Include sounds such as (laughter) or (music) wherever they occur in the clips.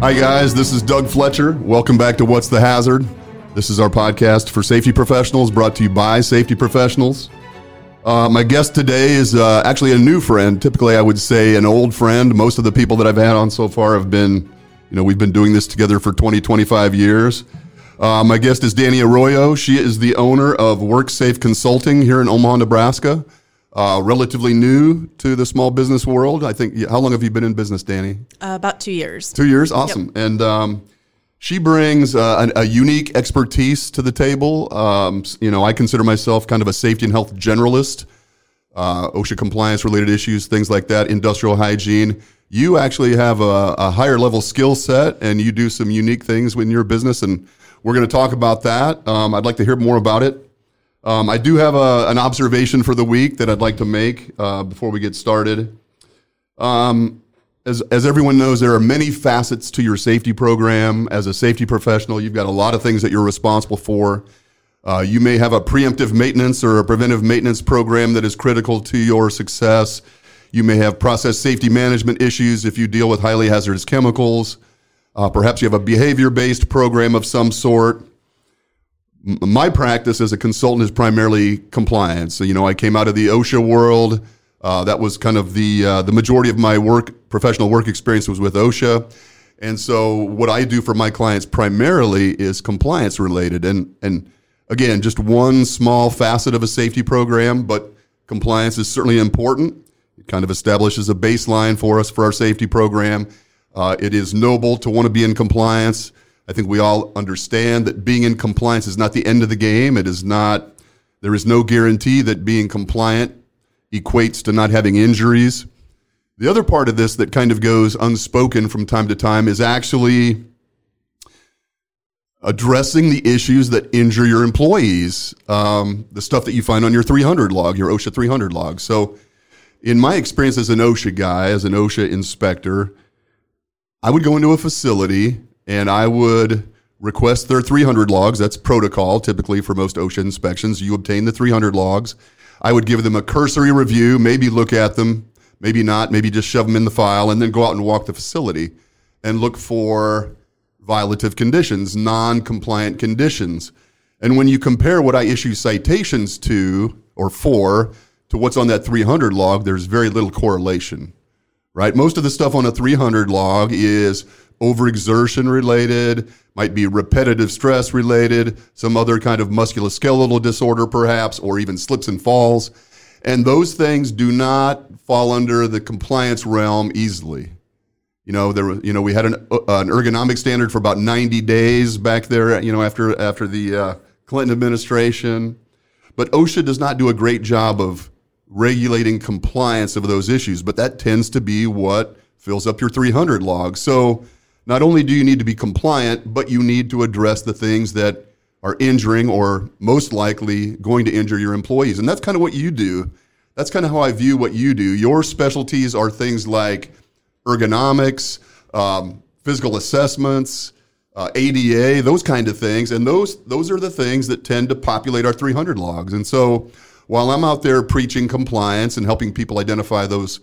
Hi, guys. This is Doug Fletcher. Welcome back to What's the Hazard? This is our podcast for safety professionals brought to you by safety professionals. Uh, my guest today is uh, actually a new friend. Typically, I would say an old friend. Most of the people that I've had on so far have been, you know, we've been doing this together for 20, 25 years. Uh, my guest is Danny Arroyo. She is the owner of WorkSafe Consulting here in Omaha, Nebraska. Uh, relatively new to the small business world. I think. How long have you been in business, Danny? Uh, about two years. Two years, awesome. And um, she brings uh, a, a unique expertise to the table. Um, you know, I consider myself kind of a safety and health generalist, uh, OSHA compliance related issues, things like that, industrial hygiene. You actually have a, a higher level skill set, and you do some unique things in your business, and we're going to talk about that. Um, I'd like to hear more about it. Um, I do have a, an observation for the week that I'd like to make uh, before we get started. Um, as, as everyone knows, there are many facets to your safety program. As a safety professional, you've got a lot of things that you're responsible for. Uh, you may have a preemptive maintenance or a preventive maintenance program that is critical to your success. You may have process safety management issues if you deal with highly hazardous chemicals. Uh, perhaps you have a behavior based program of some sort. My practice as a consultant is primarily compliance. So, you know, I came out of the OSHA world. Uh, that was kind of the uh, the majority of my work, professional work experience was with OSHA. And so, what I do for my clients primarily is compliance related. And and again, just one small facet of a safety program, but compliance is certainly important. It kind of establishes a baseline for us for our safety program. Uh, it is noble to want to be in compliance. I think we all understand that being in compliance is not the end of the game. It is not, there is no guarantee that being compliant equates to not having injuries. The other part of this that kind of goes unspoken from time to time is actually addressing the issues that injure your employees, um, the stuff that you find on your 300 log, your OSHA 300 log. So, in my experience as an OSHA guy, as an OSHA inspector, I would go into a facility and I would request their 300 logs. That's protocol typically for most OSHA inspections. You obtain the 300 logs. I would give them a cursory review, maybe look at them, maybe not, maybe just shove them in the file, and then go out and walk the facility and look for violative conditions, non compliant conditions. And when you compare what I issue citations to or for to what's on that 300 log, there's very little correlation right? Most of the stuff on a 300 log is overexertion related, might be repetitive stress related, some other kind of musculoskeletal disorder perhaps, or even slips and falls. And those things do not fall under the compliance realm easily. You know, there you know, we had an, uh, an ergonomic standard for about 90 days back there, you know, after, after the uh, Clinton administration. But OSHA does not do a great job of regulating compliance of those issues, but that tends to be what fills up your 300 log. So not only do you need to be compliant, but you need to address the things that are injuring or most likely going to injure your employees. And that's kind of what you do. That's kind of how I view what you do. Your specialties are things like ergonomics, um, physical assessments, uh, ADA, those kind of things, and those those are the things that tend to populate our 300 logs. And so, while I'm out there preaching compliance and helping people identify those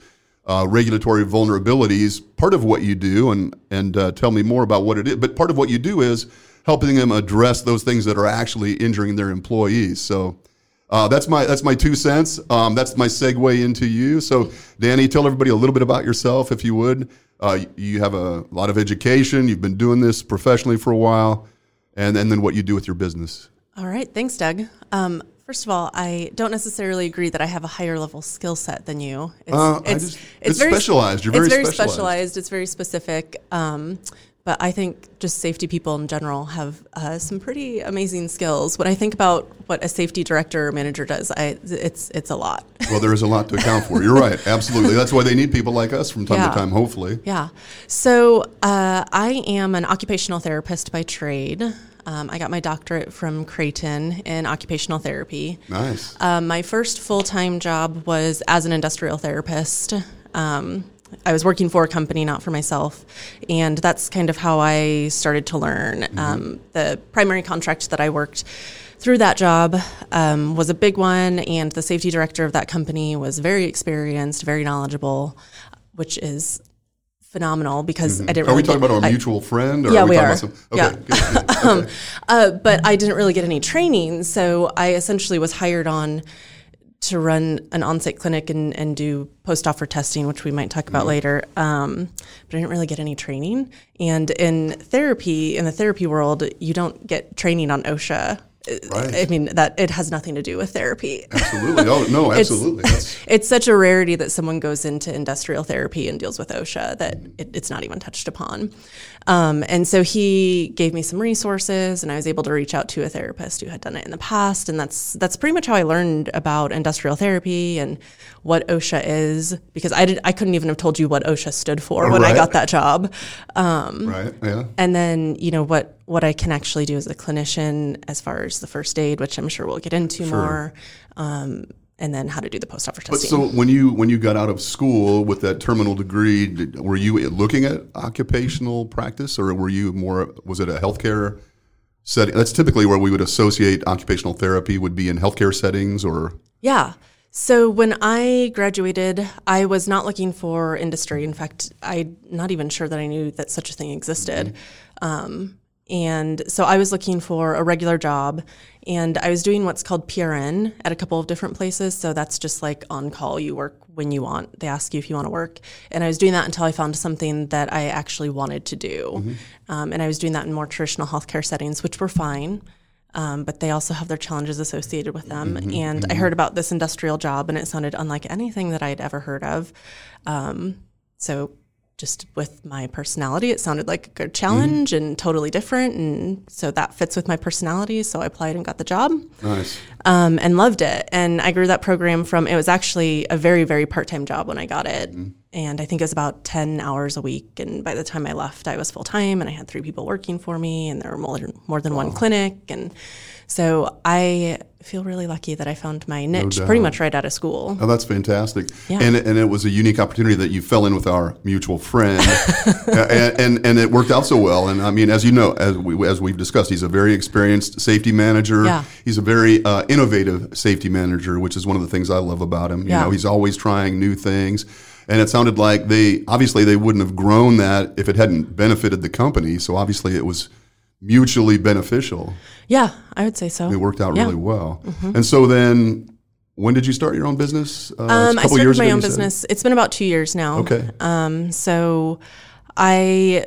uh, regulatory vulnerabilities, part of what you do, and and uh, tell me more about what it is, but part of what you do is helping them address those things that are actually injuring their employees. So. Uh, that's my that's my two cents. Um, that's my segue into you. So, Danny, tell everybody a little bit about yourself, if you would. Uh, you have a lot of education. You've been doing this professionally for a while, and, and then what you do with your business. All right. Thanks, Doug. Um, first of all, I don't necessarily agree that I have a higher level skill set than you. It's, Uh, I just- it's specialized. You're very it's very specialized. specialized. It's very specific. Um, but I think just safety people in general have uh, some pretty amazing skills. When I think about what a safety director or manager does, I, it's it's a lot. (laughs) Well, there is a lot to account for. You're right. (laughs) Absolutely. That's why they need people like us from time Yeah. to time, hopefully. Yeah. So uh, I am an occupational therapist by trade. Um, I got my doctorate from Creighton in occupational therapy. Nice. Um, my first full time job was as an industrial therapist. Um, I was working for a company, not for myself. And that's kind of how I started to learn. Um, the primary contract that I worked through that job um, was a big one, and the safety director of that company was very experienced, very knowledgeable, which is phenomenal because I didn't. Are really we talking get- about I- mutual friend? Or Yeah, are we, we talking are. about some? Okay, Yeah. good, good, (laughs) okay. Uh, but I didn't really get any training, so I essentially was hired on to run an on-site clinic and, and do post-offer testing, which we might talk Mm-hmm. about later. Um, but I didn't really get any training. And in therapy, in the therapy world, you don't get training on OSHA. Right. I mean that it has nothing to do with therapy. absolutely. Oh (laughs) no, absolutely. That's, It's such a rarity that someone goes into industrial therapy and deals with OSHA that it, it's not even touched upon. Um, and so he gave me some resources, and I was able to reach out to a therapist who had done it in the past. And that's that's pretty much how I learned about industrial therapy and what OSHA is, because I did I couldn't even have told you what OSHA stood for when I got that job. right. Yeah. And then you know what what I can actually do as a clinician as far as the first aid, which I'm sure we'll get into more. Um, and then how to do the post-offer But so when you when you got out of school with that terminal degree, did, were you looking at occupational practice, or were you more? Was it a healthcare setting? That's typically where we would associate occupational therapy would be in healthcare settings, or Yeah. So when I graduated, I was not looking for industry. In fact, I'm not even sure that I knew that such a thing existed. Um, and so I was looking for a regular job, and I was doing what's called PRN at a couple of different places. So that's just like on call. You work when you want. They ask you if you want to work. And I was doing that until I found something that I actually wanted to do. Um, and I was doing that in more traditional healthcare settings, which were fine um, but they also have their challenges associated with them. and I heard about this industrial job, and it sounded unlike anything that I'd ever heard of. Um, so, just with my personality, it sounded like a good challenge and totally different. And so that fits with my personality. So I applied and got the job nice. um, and loved it. And I grew that program from, it was actually a very, very part time job when I got it. And I think it was about 10 hours a week. And by the time I left, I was full time and I had three people working for me, and there were more than, more than one clinic. And so I feel really lucky that I found my niche pretty much right out of school. Oh, that's fantastic. Yeah. And and it was a unique opportunity that you fell in with our mutual friend, (laughs) and, and and it worked out so well. And I mean, as you know, as we as we've discussed, he's a very experienced safety manager. Yeah. He's a very uh, innovative safety manager, which is one of the things I love about him. You Yeah. know, he's always trying new things. And it sounded like they obviously they wouldn't have grown that if it hadn't benefited the company. So obviously it was mutually beneficial. Yeah, I would say so. It worked out Yeah. really well. And so then, when did you start your own business? Uh, Um, I started my own you said? business. It's been about two years now. Okay. Um, so I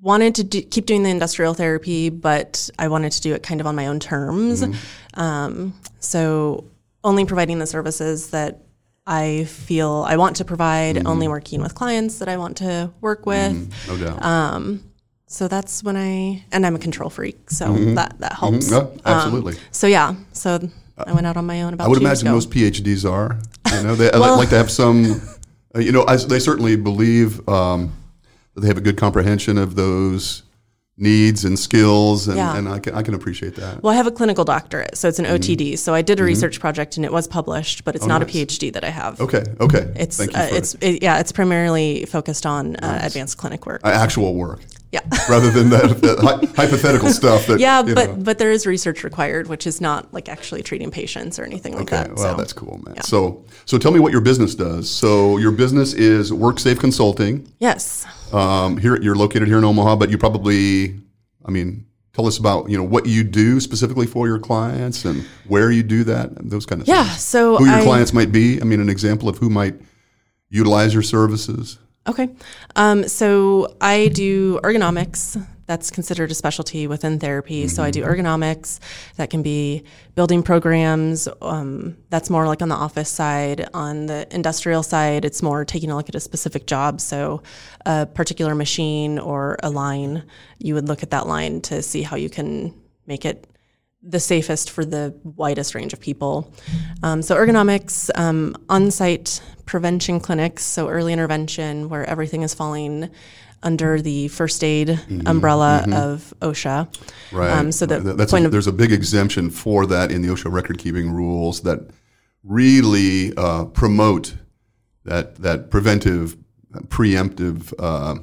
wanted to do, keep doing the industrial therapy, but I wanted to do it kind of on my own terms. Mm-hmm. Um, so only providing the services that I feel I want to provide, Mm-hmm. only working with clients that I want to work with. no doubt. Um, So that's when I, and I'm a control freak, so that, that helps. No, absolutely. So yeah, so I went out on my own about I would imagine most PhDs are. You know, (laughs) they I like to have some. uh, You know, I, they certainly believe um, that they have a good comprehension of those needs and skills, and, Yeah. and I can I can appreciate that. Well, I have a clinical doctorate, so it's an OTD. So I did a research project and it was published, but it's not Mm-hmm. Oh, nice. a PhD that I have. Okay, okay. It's Thank you uh, it's it, yeah, it's primarily focused on uh, advanced clinic work. uh, actual work yeah. (laughs) rather than that, that hy- hypothetical stuff. That Yeah, but know. but there is research required, which is not like actually treating patients or anything like Okay, that. well, so. that's cool, man. So, so tell me what your business does. So, your business is WorkSafe Consulting. yes. Um, here, you're located here in Omaha, but you probably, I mean, tell us about you know what you do specifically for your clients and where you do that, and those kind of stuff. Yeah. things. So Who your I, clients might be. I mean, an example of who might utilize your services. Okay. Um, so I do ergonomics. That's considered a specialty within therapy. So I do ergonomics. That can be building programs. Um, that's more like on the office side. On the industrial side, it's more taking a look at a specific job. So a particular machine or a line, you would look at that line to see how you can make it the safest for the widest range of people. Um, so ergonomics, um, on-site prevention clinics, so early intervention, where everything is falling under the first aid umbrella of OSHA. Right. Um, so That- that's point a, of there's a big exemption for that in the OSHA record keeping rules that really uh, promote that that preventive, preemptive uh,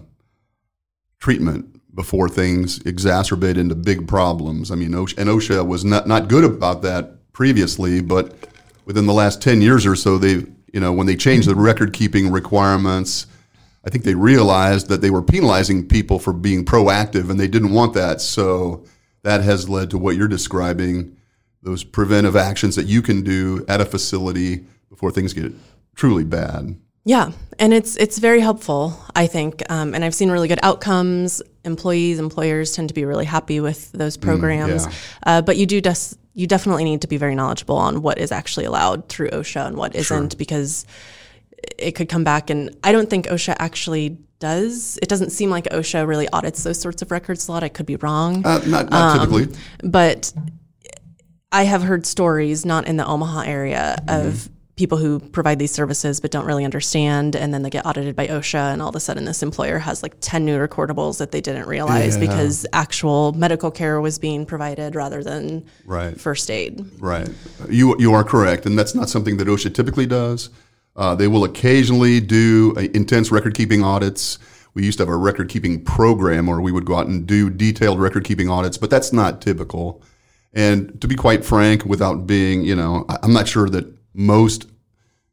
treatment before things exacerbate into big problems. I mean, OSHA, and OSHA was not not good about that previously, but within the last ten years or so, they you know when they changed the record keeping requirements. I think they realized that they were penalizing people for being proactive, and they didn't want that. So that has led to what you're describing those preventive actions that you can do at a facility before things get truly bad. Yeah, and it's it's very helpful, I think, um, and I've seen really good outcomes. Employees, employers tend to be really happy with those programs, yeah. uh, but you do des- you definitely need to be very knowledgeable on what is actually allowed through OSHA and what isn't, because it could come back. And I don't think OSHA actually does. It doesn't seem like OSHA really audits those sorts of records a lot. I could be wrong, Uh, not not typically. but I have heard stories, not in the Omaha area, of people who provide these services but don't really understand, and then they get audited by OSHA, and all of a sudden this employer has like ten new recordables that they didn't realize Yeah. because actual medical care was being provided rather than Right. first aid. Right. You you are correct, and that's not something that OSHA typically does. Uh, they will occasionally do uh, intense record keeping audits. We used to have a record keeping program where we would go out and do detailed record keeping audits, but that's not typical. And to be quite frank, without being, you know, I'm not sure that most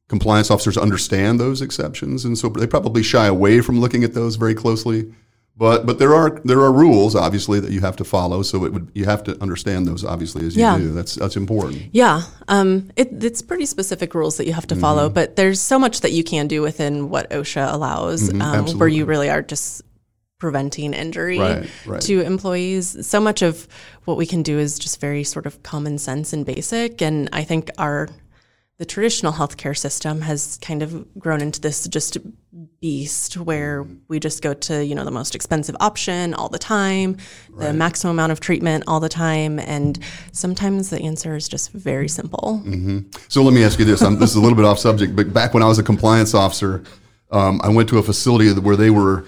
compliance officers understand those exceptions, and so they probably shy away from looking at those very closely. But but there are there are rules obviously that you have to follow, so it would you have to understand those obviously as you Yeah. do. That's that's important. Yeah, um, it, it's pretty specific rules that you have to Mm-hmm. follow, but there's so much that you can do within what OSHA allows, um, where Mm-hmm. you really are just preventing injury Right, right. to employees. So much of what we can do is just very sort of common sense and basic, and I think our the traditional healthcare system has kind of grown into this just beast where we just go to you know the most expensive option all the time the maximum amount of treatment all the time and sometimes the answer is just very simple So let me ask you this. I'm, this is a little bit off subject, but back when I was a compliance officer, um, I went to a facility where they were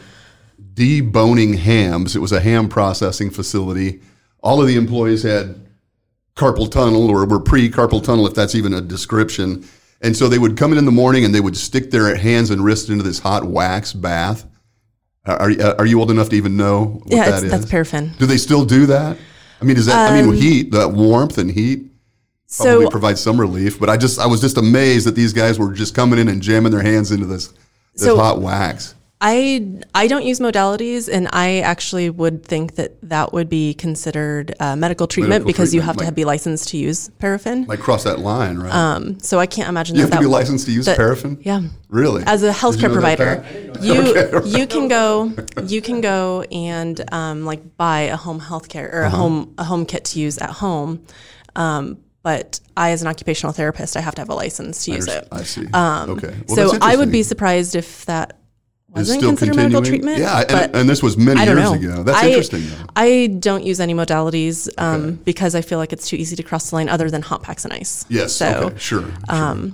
deboning hams. It was a ham processing facility. All of the employees had carpal tunnel or were pre carpal tunnel, if that's even a description. And so they would come in in the morning and they would stick their hands and wrists into this hot wax bath. Uh, are, are, are you old enough to even know what yeah that it's, that's paraffin Do they still do that? I mean, is that? I mean, um, heat, that warmth and heat probably so provide some relief. But I just, I was just amazed that these guys were just coming in and jamming their hands into this, this So- hot wax. I I don't use modalities, and I actually would think that that would be considered uh, medical treatment Medical because you treatment, have to like- have, be licensed to use paraffin. Like cross that line, right? um, so I can't imagine you that have to that be licensed to use that- paraffin. Yeah, Really? as a you healthcare know provider, you (laughs) Okay, right. you can go you can go and um, like buy a home healthcare or a Uh-huh. home a home kit to use at home. Um, but I, as an occupational therapist, I have to have a license to use it. I see. okay. Well, Um, so I would be surprised if that wasn't still considered continuing. medical treatment. Yeah, and, and this was many years ago. That's I, interesting, though. I don't use any modalities um, because I feel like it's too easy to cross the line, other than hot packs and ice. Yes. So, okay. Sure. sure.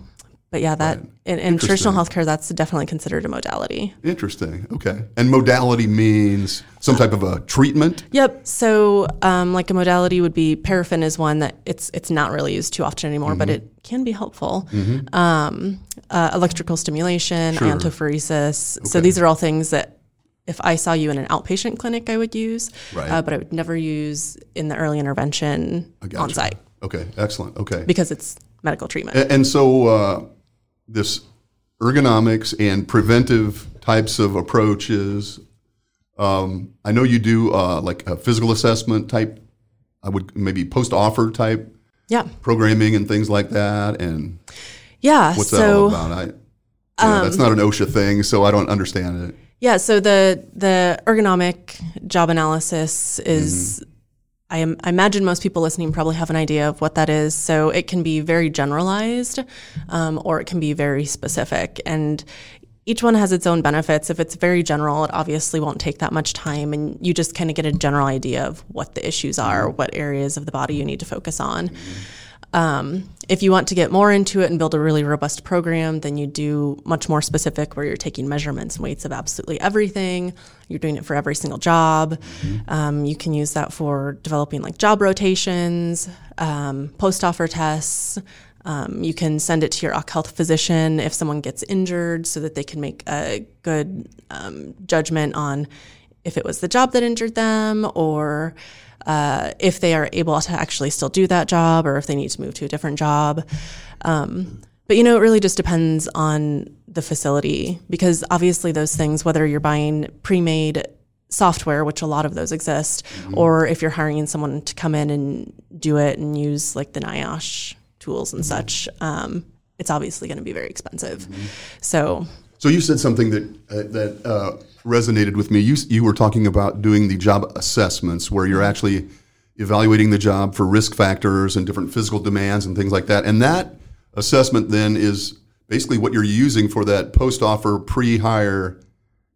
But yeah, that in, in traditional healthcare, that's definitely considered a modality. Interesting. Okay. And modality means some type of a treatment. Yep. So, um, like a modality would be paraffin is one that it's it's not really used too often anymore, but Mm-hmm. it can be helpful. Um, uh, electrical stimulation, Sure. iontophoresis. So these are all things that if I saw you in an outpatient clinic, I would use, Right. uh, but I would never use in the early intervention on site Okay. Excellent. Okay. because it's medical treatment. A- And so, uh, this ergonomics and preventive types of approaches. Um, I know you do uh, like a physical assessment type. I would maybe post offer type yeah. programming and things like that. And Yeah. what's that all about? I, you know, that's not an OSHA thing, so I don't understand it. Yeah, so the the ergonomic job analysis is I, am, I imagine most people listening probably have an idea of what that is. So it can be very generalized, um, or it can be very specific, and each one has its own benefits. If it's very general, it obviously won't take that much time, and you just kind of get a general idea of what the issues are, what areas of the body you need to focus on. Um, if you want to get more into it and build a really robust program, then you do much more specific where you're taking measurements and weights of absolutely everything. You're doing it for every single job. Um, you can use that for developing like job rotations, um, post offer tests. Um, you can send it to your OC health physician if someone gets injured so that they can make a good um, judgment on if it was the job that injured them or uh, if they are able to actually still do that job or if they need to move to a different job. Um, but you know, it really just depends on the facility because obviously those things, whether you're buying pre-made software, which a lot of those exist, or if you're hiring someone to come in and do it and use like the NIOSH tools and such, um, it's obviously going to be very expensive. So So you said something that uh, that uh, resonated with me. You you were talking about doing the job assessments where you're actually evaluating the job for risk factors and different physical demands and things like that. And that assessment then is basically what you're using for that post offer pre hire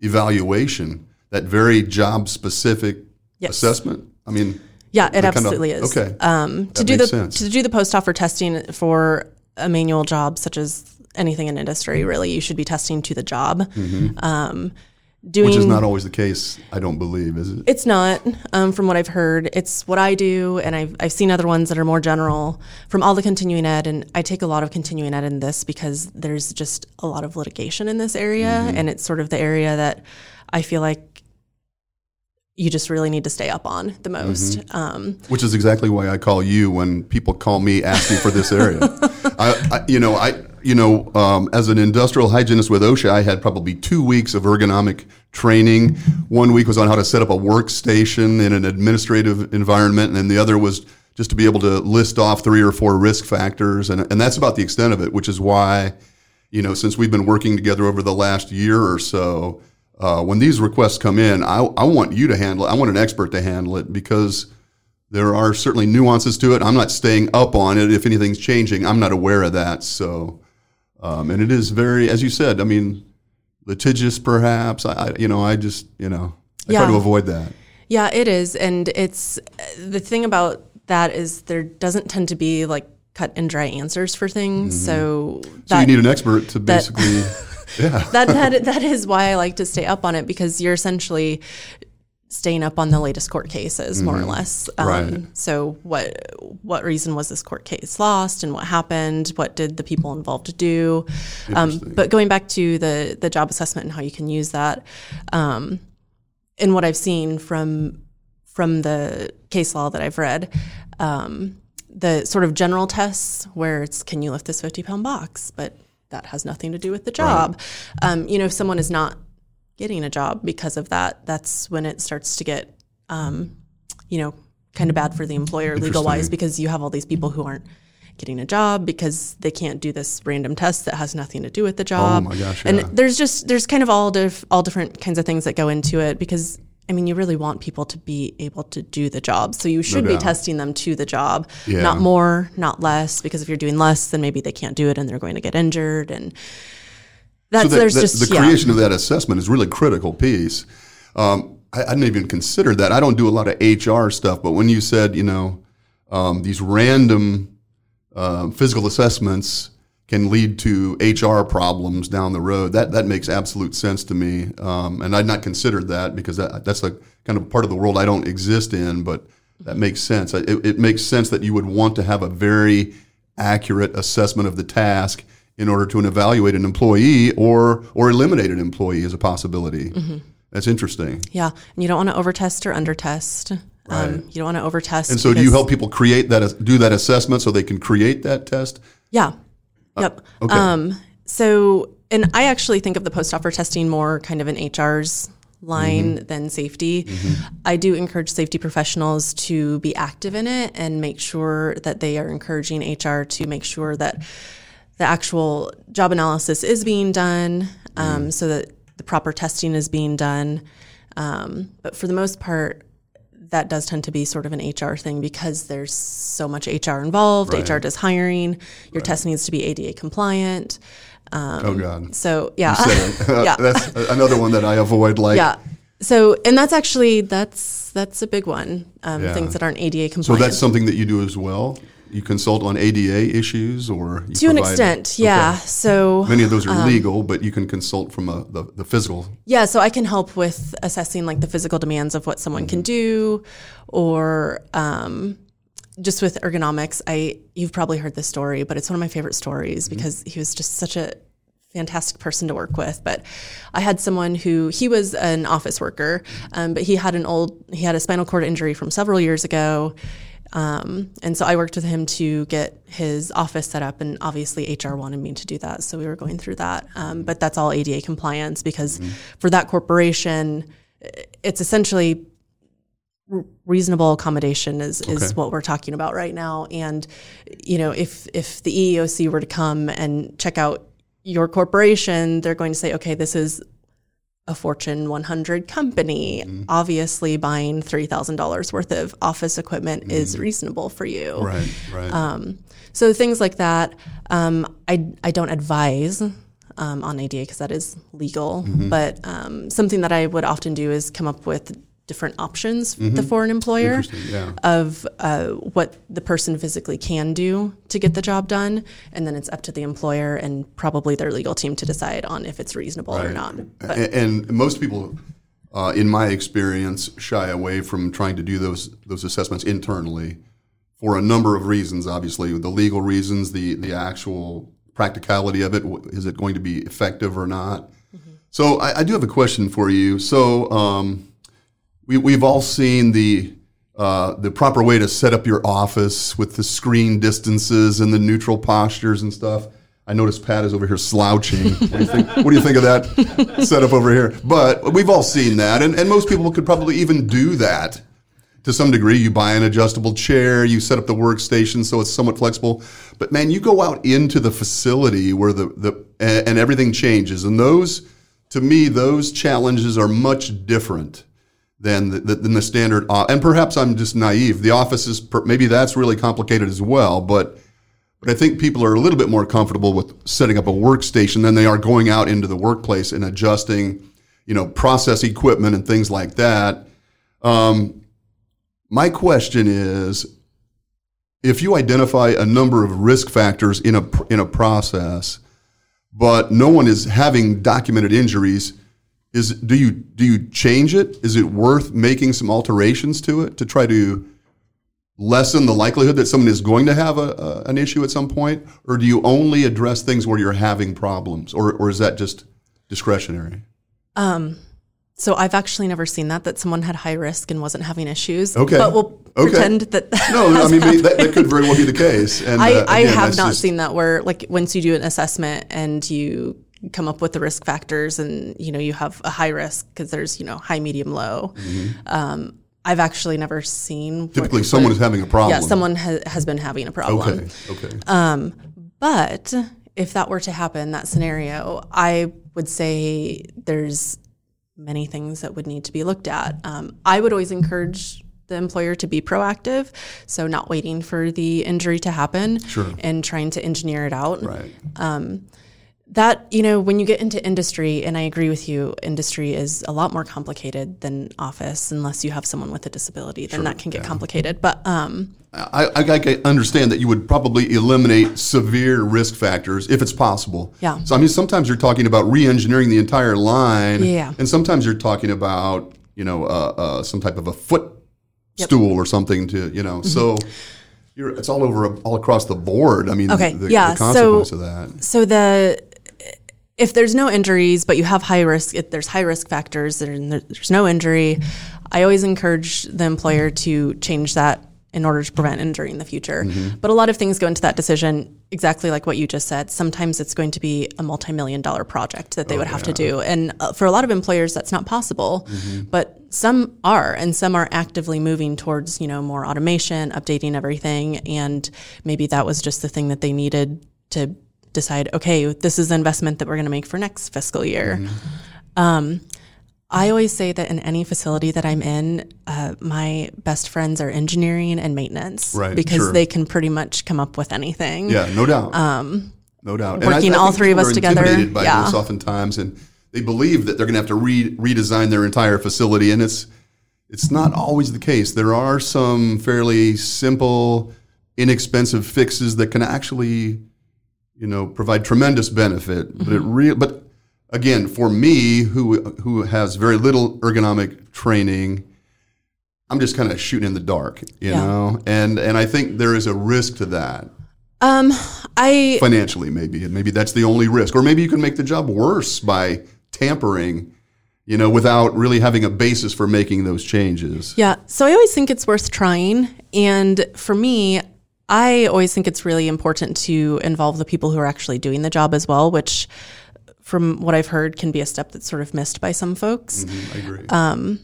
evaluation. That very job specific Yes. assessment. I mean, Yeah, it that kind of- absolutely is. okay. Um, to do the sense. to do the post offer testing for a manual job such as anything in industry, really, you should be testing to the job. Um, doing which is not always the case. I don't believe, is it? it's not um, from what I've heard. It's what I do, and I've I've seen other ones that are more general from all the continuing ed, and I take a lot of continuing ed in this because there's just a lot of litigation in this area, Mm-hmm. and it's sort of the area that I feel like you just really need to stay up on the most. Mm-hmm. Um, which is exactly why I call you when people call me asking for this area. (laughs) I, I, you know, I, you know, um, as an industrial hygienist with OSHA, I had probably two weeks of ergonomic training. One week was on how to set up a workstation in an administrative environment, and then the other was just to be able to list off three or four risk factors, and and that's about the extent of it. Which is why, you know, since we've been working together over the last year or so. Uh, when these requests come in, I, I want you to handle it. I want an expert to handle it because there are certainly nuances to it. I'm not staying up on it. If anything's changing, I'm not aware of that. So, um, and it is very, as you said, I mean, litigious perhaps. I, I you know, I just, you know, I try to avoid that. Yeah, it is. And it's the thing about that is there doesn't tend to be like cut and dry answers for things. So, Mm-hmm. So that, you need an expert to basically, (laughs) yeah. (laughs) that, that, that is why I like to stay up on it because you're essentially staying up on the latest court cases, more or less. Um, Mm-hmm. Right. So, what what reason was this court case lost, and what happened? What did the people involved do? Um, but going back to the the job assessment and how you can use that, um, and what I've seen from from the case law that I've read, um, the sort of general tests where it's can you lift this 50 pound box, but that has nothing to do with the job. Um, you know, if someone is not getting a job because of that, that's when it starts to get, um, you know, kind of bad for the employer legal wise because you have all these people who aren't getting a job because they can't do this random test that has nothing to do with the job. Oh my gosh, And there's just there's kind of all diff, all different kinds of things that go into it because I mean you really want people to be able to do the job. So you should be testing them to the job, Yeah. not more, not less because if you're doing less then maybe they can't do it and they're going to get injured and that's So that- there's that- just the yeah. creation of that assessment is really a critical piece. Um, I, I didn't even consider that. I don't do a lot of HR stuff, but when you said, you know, um, these random uh, physical assessments can lead to HR problems down the road, that that makes absolute sense to me. Um, and I'd not considered that because that, that's a kind of part of the world I don't exist in, but that makes sense. It, it makes sense that you would want to have a very accurate assessment of the task in order to evaluate an employee or or eliminate an employee as a possibility. Mm-hmm. That's interesting. Yeah, and you don't want to overtest or undertest. Right. Um, you don't want to overtest. And so, do you help people create that, do that assessment so they can create that test? Yeah. Yep. Uh, okay. Um, so, and I actually think of the post offer testing more kind of in HR's line Mm-hmm. than safety. I do encourage safety professionals to be active in it and make sure that they are encouraging HR to make sure that the actual job analysis is being done um, Mm. so that the proper testing is being done. Um, but for the most part, that does tend to be sort of an HR thing because there's so much HR involved. Right. HR does hiring. Your test needs to be ADA compliant. oh God, So yeah, (laughs) yeah, that's another one that I avoid. Like, yeah. So and that's actually that's that's a big one. Um, Yeah. Things that aren't ADA compliant. so that's something that you do as well. You consult on ADA issues, or you to an provide- extent, Okay. yeah. So Many of those are Um, legal, but you can consult from a, the, the physical. Yeah, so I can help with assessing like the physical demands of what someone can do, or um, just with ergonomics. I you've probably heard this story, but it's one of my favorite stories because he was just such a fantastic person to work with. But I had someone who he was an office worker, um, but he had an old he had a spinal cord injury from several years ago. Um, and so I worked with him to get his office set up, and obviously HR wanted me to do that, so we were going through that. Um, but that's all ADA compliance because for that corporation, it's essentially reasonable accommodation is, is Okay. what we're talking about right now. And you know, if if the EEOC were to come and check out your corporation, they're going to say, okay, this is a Fortune 100 company. Mm-hmm. Obviously, buying three thousand dollars worth of office equipment is reasonable for you. Mm-hmm. Right, right. Um, so things like that, um, I I don't advise um, on ADA because that is legal. Mm-hmm. But um, something that I would often do is come up with different options the for an employer Mm-hmm. Yeah. of uh, what the person physically can do to get the job done, and then it's up to the employer and probably their legal team to decide on if it's reasonable or not. But A- and most people, uh, in my experience, shy away from trying to do those those assessments internally for a number of reasons. Obviously, the legal reasons, the the actual practicality of it, is it going to be effective or not? So I, I do have a question for you. So um, we we've all seen the. Uh, the proper way to set up your office with the screen distances and the neutral postures and stuff. I notice Pat is over here slouching. What do you think, do you think of that (laughs) setup over here? But we've all seen that, and, and most people could probably even do that to some degree. You buy an adjustable chair, you set up the workstation so it's somewhat flexible. But man, you go out into the facility where the, the and, and everything changes, and those, to me, those challenges are much different than the, than the standard. And perhaps I'm just naive. The office is maybe that's really complicated as well, but. But I think people are a little bit more comfortable with setting up a workstation than they are going out into the workplace and adjusting, you know, process equipment and things like that. Um, my question is, if you identify a number of risk factors in a in a process, but no one is having documented injuries, is do you do you change it? Is it worth making some alterations to it to try to lessen the likelihood that someone is going to have a, a, an issue at some point, or do you only address things where you're having problems, or or is that just discretionary? Um, so I've actually never seen that that someone had high risk and wasn't having issues. Okay. but we'll Okay. pretend that. that No, I mean that, that could very well be the case. And I, uh, I again, have not just- seen that where like once you do an assessment and you come up with the risk factors and you know you have a high risk because there's you know high medium low um, i've actually never seen what- Mm-hmm. Typically, someone is having a problem. yeah someone ha- has been having a problem Okay. Okay. Um, but if that were to happen that scenario i would say there's many things that would need to be looked at um, i would always encourage the employer to be proactive so not waiting for the injury to happen Sure. and trying to engineer it out right. That you know when you get into industry and i agree with you industry is a lot more complicated than office unless you have someone with a disability then that can get complicated but um I, I, I understand that you would probably eliminate severe risk factors if it's possible. Yeah. So I mean, sometimes you're talking about re-engineering the entire line. Yeah. And sometimes you're talking about you know uh, uh, some type of a foot stool or something to you know. So Mm-hmm. you're it's all over all across the board. I mean, Okay, the, yeah, the consequence so- of that. so the if there's no injuries but you have high risk if there's high risk factors and there's no injury i always encourage the employer to change that in order to prevent injury in the future. But a lot of things go into that decision exactly like what you just said. Sometimes it's going to be a multi-million dollar project that they would have to do. And uh, for a lot of employers that's not possible. But some are and some are actively moving towards you know more automation updating everything. And maybe that was just the thing that they needed to decide okay this is the investment that we're going to make for next fiscal year um, I always say that in any facility that I'm in, uh, my best friends are engineering and maintenance, Right, Because sure. they can pretty much come up with anything. Yeah, no doubt. Um, no doubt. And working all three of us are together, intimidated by yeah. this oftentimes, and they believe that they're going to have to re- redesign their entire facility, and it's it's not always the case. There are some fairly simple, inexpensive fixes that can actually, you know, provide tremendous benefit. But it real, but again, for me, who who has very little ergonomic training. I'm just kind of shooting in the dark, you Yeah. know, and and I think there is a risk to that Um, I financially maybe and maybe that's the only risk or maybe you can make the job worse by tampering you know, without really having a basis for making those changes. Yeah. So I always think it's worth trying. And for me, I always think it's really important to involve the people who are actually doing the job as well, which, from what I've heard, can be a step that's sort of missed by some folks. Mm-hmm, I agree. Um,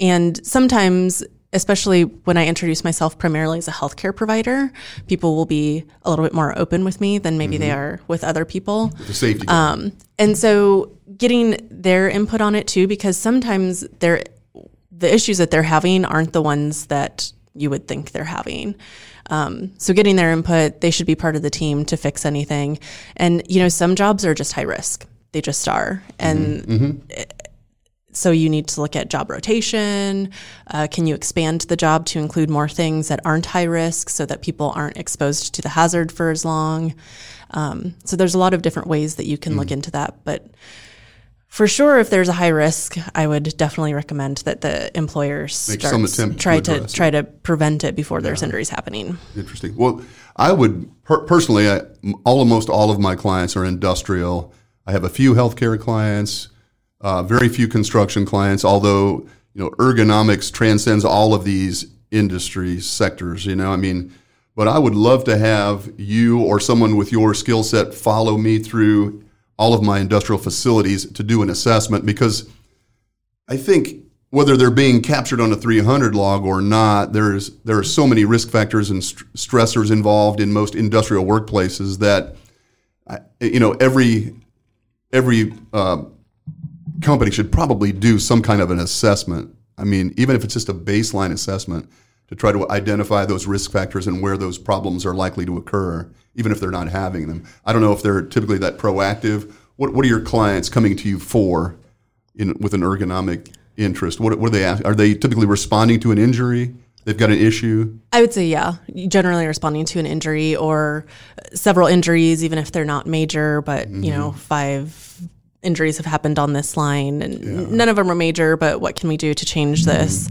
and sometimes, especially when I introduce myself primarily as a healthcare provider, people will be a little bit more open with me than maybe they are with other people. the safety. Um, and so getting their input on it too, because sometimes they're, the issues that they're having aren't the ones that you would think they're having. Um, so getting their input, they should be part of the team to fix anything. And you know, some jobs are just high risk; they just are. And so you need to look at job rotation. Uh, can you expand the job to include more things that aren't high risk, so that people aren't exposed to the hazard for as long? Um, so there's a lot of different ways that you can look into that, but for sure, if there's a high risk, I would definitely recommend that the employers Make start, some attempt to try to, address try to prevent it before there's injuries happening. Interesting. Well, I would per- personally, I, all almost all of my clients are industrial. I have a few healthcare clients, uh, very few construction clients. Although you know, ergonomics transcends all of these industry sectors. You know, I mean, but I would love to have you or someone with your skill set follow me through all of my industrial facilities to do an assessment because I think whether they're being captured on a 300 log or not, there's there are so many risk factors and st- stressors involved in most industrial workplaces that I- you know every every uh, company should probably do some kind of an assessment. I mean, even if it's just a baseline assessment to try to identify those risk factors and where those problems are likely to occur, even if they're not having them. I don't know if they're typically that proactive. What What are your clients coming to you for, in with an ergonomic interest? What, what are they? ask- Are they typically responding to an injury? They've got an issue. I would say, yeah, generally responding to an injury or several injuries, even if they're not major, but you mm-hmm. know, five injuries have happened on this line, and none of them are major. But what can we do to change mm-hmm. this?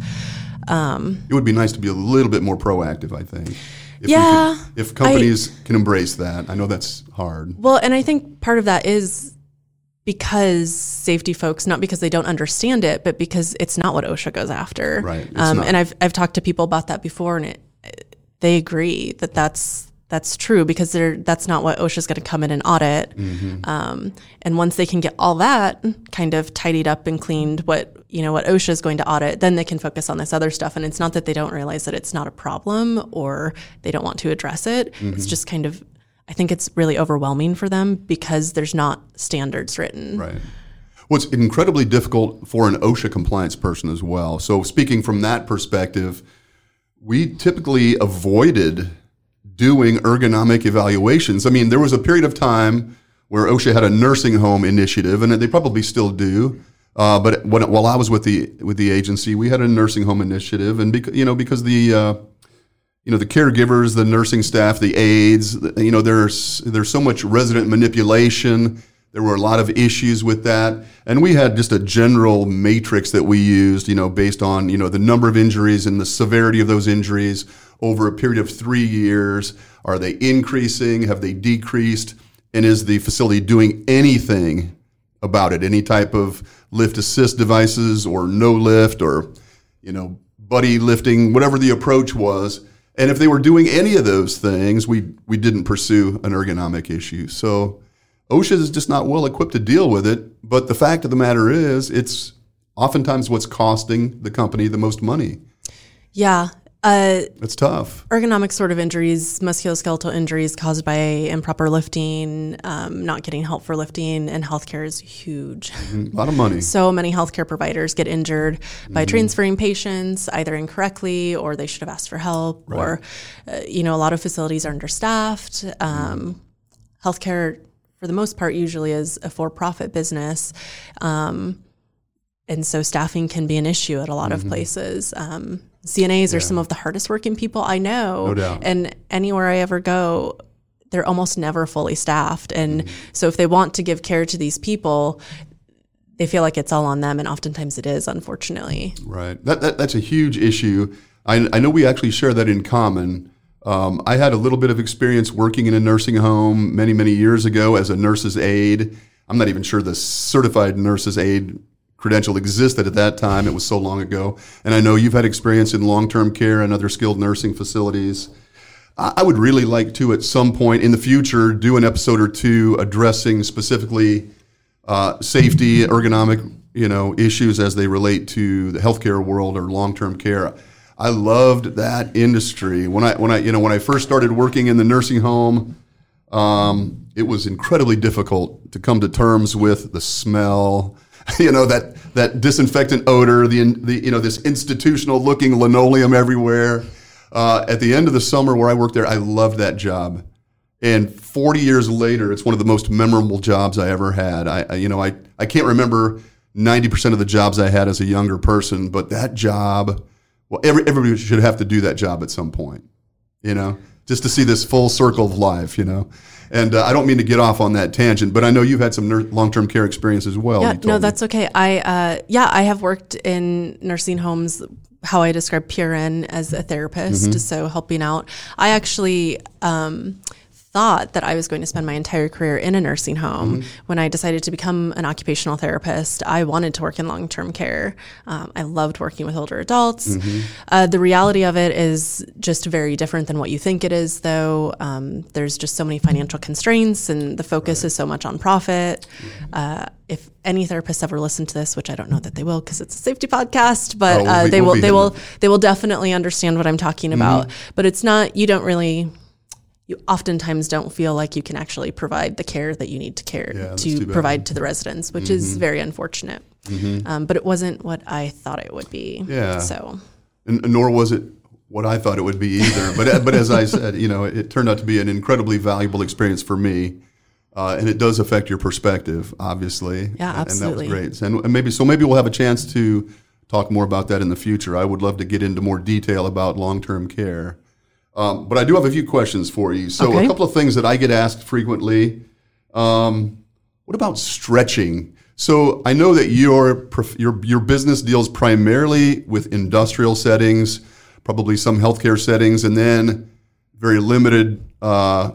It would be nice to be a little bit more proactive. I think. If Yeah, could- if companies can embrace that, I know that's hard. Well, and I think part of that is because safety folks, not because they don't understand it, but because it's not what OSHA goes after. Right, Um, and I've I've talked to people about that before, and it, they agree that that's that's true because they're that's not what OSHA's going to come in and audit. Mm-hmm. Um, and once they can get all that kind of tidied up and cleaned, what you know what OSHA is going to audit, then they can focus on this other stuff. And it's not that they don't realize that it's not a problem or they don't want to address it. Mm-hmm. It's just kind of I think it's really overwhelming for them because there's not standards written. Right. Well, it's incredibly difficult for an OSHA compliance person as well. So, speaking from that perspective, we typically avoided doing ergonomic evaluations. I mean, there was a period of time where OSHA had a nursing home initiative, and they probably still do. Uh, but when, while I was with the with the agency, we had a nursing home initiative, and because you know because the uh, you know the caregivers, the nursing staff, the aides. You know, there's there's so much resident manipulation. There were a lot of issues with that, and we had just a general matrix that we used. You know, based on you know the number of injuries and the severity of those injuries over a period of three years. Are they increasing? Have they decreased? And is the facility doing anything about it? Any type of lift assist devices or no lift or you know, buddy lifting, whatever the approach was. And if they were doing any of those things, we we didn't pursue an ergonomic issue. So OSHA is just not well equipped to deal with it. But the fact of the matter is, it's oftentimes what's costing the company the most money. Yeah. Uh, It's tough. ergonomic sort of injuries, musculoskeletal injuries caused by improper lifting, um, not getting help for lifting, and healthcare is huge. A lot of money. So many healthcare providers get injured by transferring patients either incorrectly or they should have asked for help, or, uh, you know, a lot of facilities are understaffed. Um, healthcare, for the most part, usually is a for profit business. Um, and so staffing can be an issue at a lot of places. Um, CNAs are some of the hardest working people I know. No doubt. And anywhere I ever go, they're almost never fully staffed. And so if they want to give care to these people, they feel like it's all on them. And oftentimes it is, unfortunately. Right. That, that that's a huge issue. I, I know we actually share that in common. Um, I had a little bit of experience working in a nursing home many many years ago as a nurse's aide. I'm not even sure the certified nurse's aide credential existed at that time. It was so long ago. And I know you've had experience in long term care and other skilled nursing facilities. I would really like to, at some point in the future, do an episode or two addressing specifically uh, safety, ergonomic, you know, issues as they relate to the healthcare world or long-term care. I loved that industry when I when I you know when I first started working in the nursing home. Um, it was incredibly difficult to come to terms with the smell, (laughs) you know that that disinfectant odor, the, the you know this institutional looking linoleum everywhere. Uh, at the end of the summer where I worked there, I loved that job. And 40 years later, it's one of the most memorable jobs I ever had. I, I you know I I can't remember 90% of the jobs I had as a younger person, but that job, well, every, everybody should have to do that job at some point, you know, just to see this full circle of life, you know. And uh, I don't mean to get off on that tangent, but I know you've had some ner- long-term care experience as well. Yeah, no, me. that's okay. I uh, yeah, I have worked in nursing homes. How I describe PRN as a therapist, Mm-hmm. so helping out. I actually um, thought that I was going to spend my entire career in a nursing home. Mm-hmm. When I decided to become an occupational therapist, I wanted to work in long term care. Um, I loved working with older adults. Mm-hmm. Uh, the reality of it is just very different than what you think it is, though. Um, there's just so many financial constraints, and the focus is so much on profit. Uh, if any therapists ever listen to this, which I don't know that they will because it's a safety podcast, but Oh, we'll uh, be- they we'll will they will they will definitely understand what I'm talking Mm-hmm. about. But it's not you don't really you oftentimes don't feel like you can actually provide the care that you need to care Yeah, to. Mm-hmm. provide to the residents, which is very unfortunate. Um, but it wasn't what I thought it would be. Yeah. So and, nor was it what I thought it would be either. But but as I said, you know, it turned out to be an incredibly valuable experience for me, uh, and it does affect your perspective, obviously. Yeah, And- absolutely. And that was great. And, and maybe so maybe we'll have a chance to talk more about that in the future. I would love to get into more detail about long term care. Um, but I do have a few questions for you. So Okay. a couple of things that I get asked frequently. Um, what about stretching? So I know that your your your business deals primarily with industrial settings, probably some healthcare settings, and then very limited uh,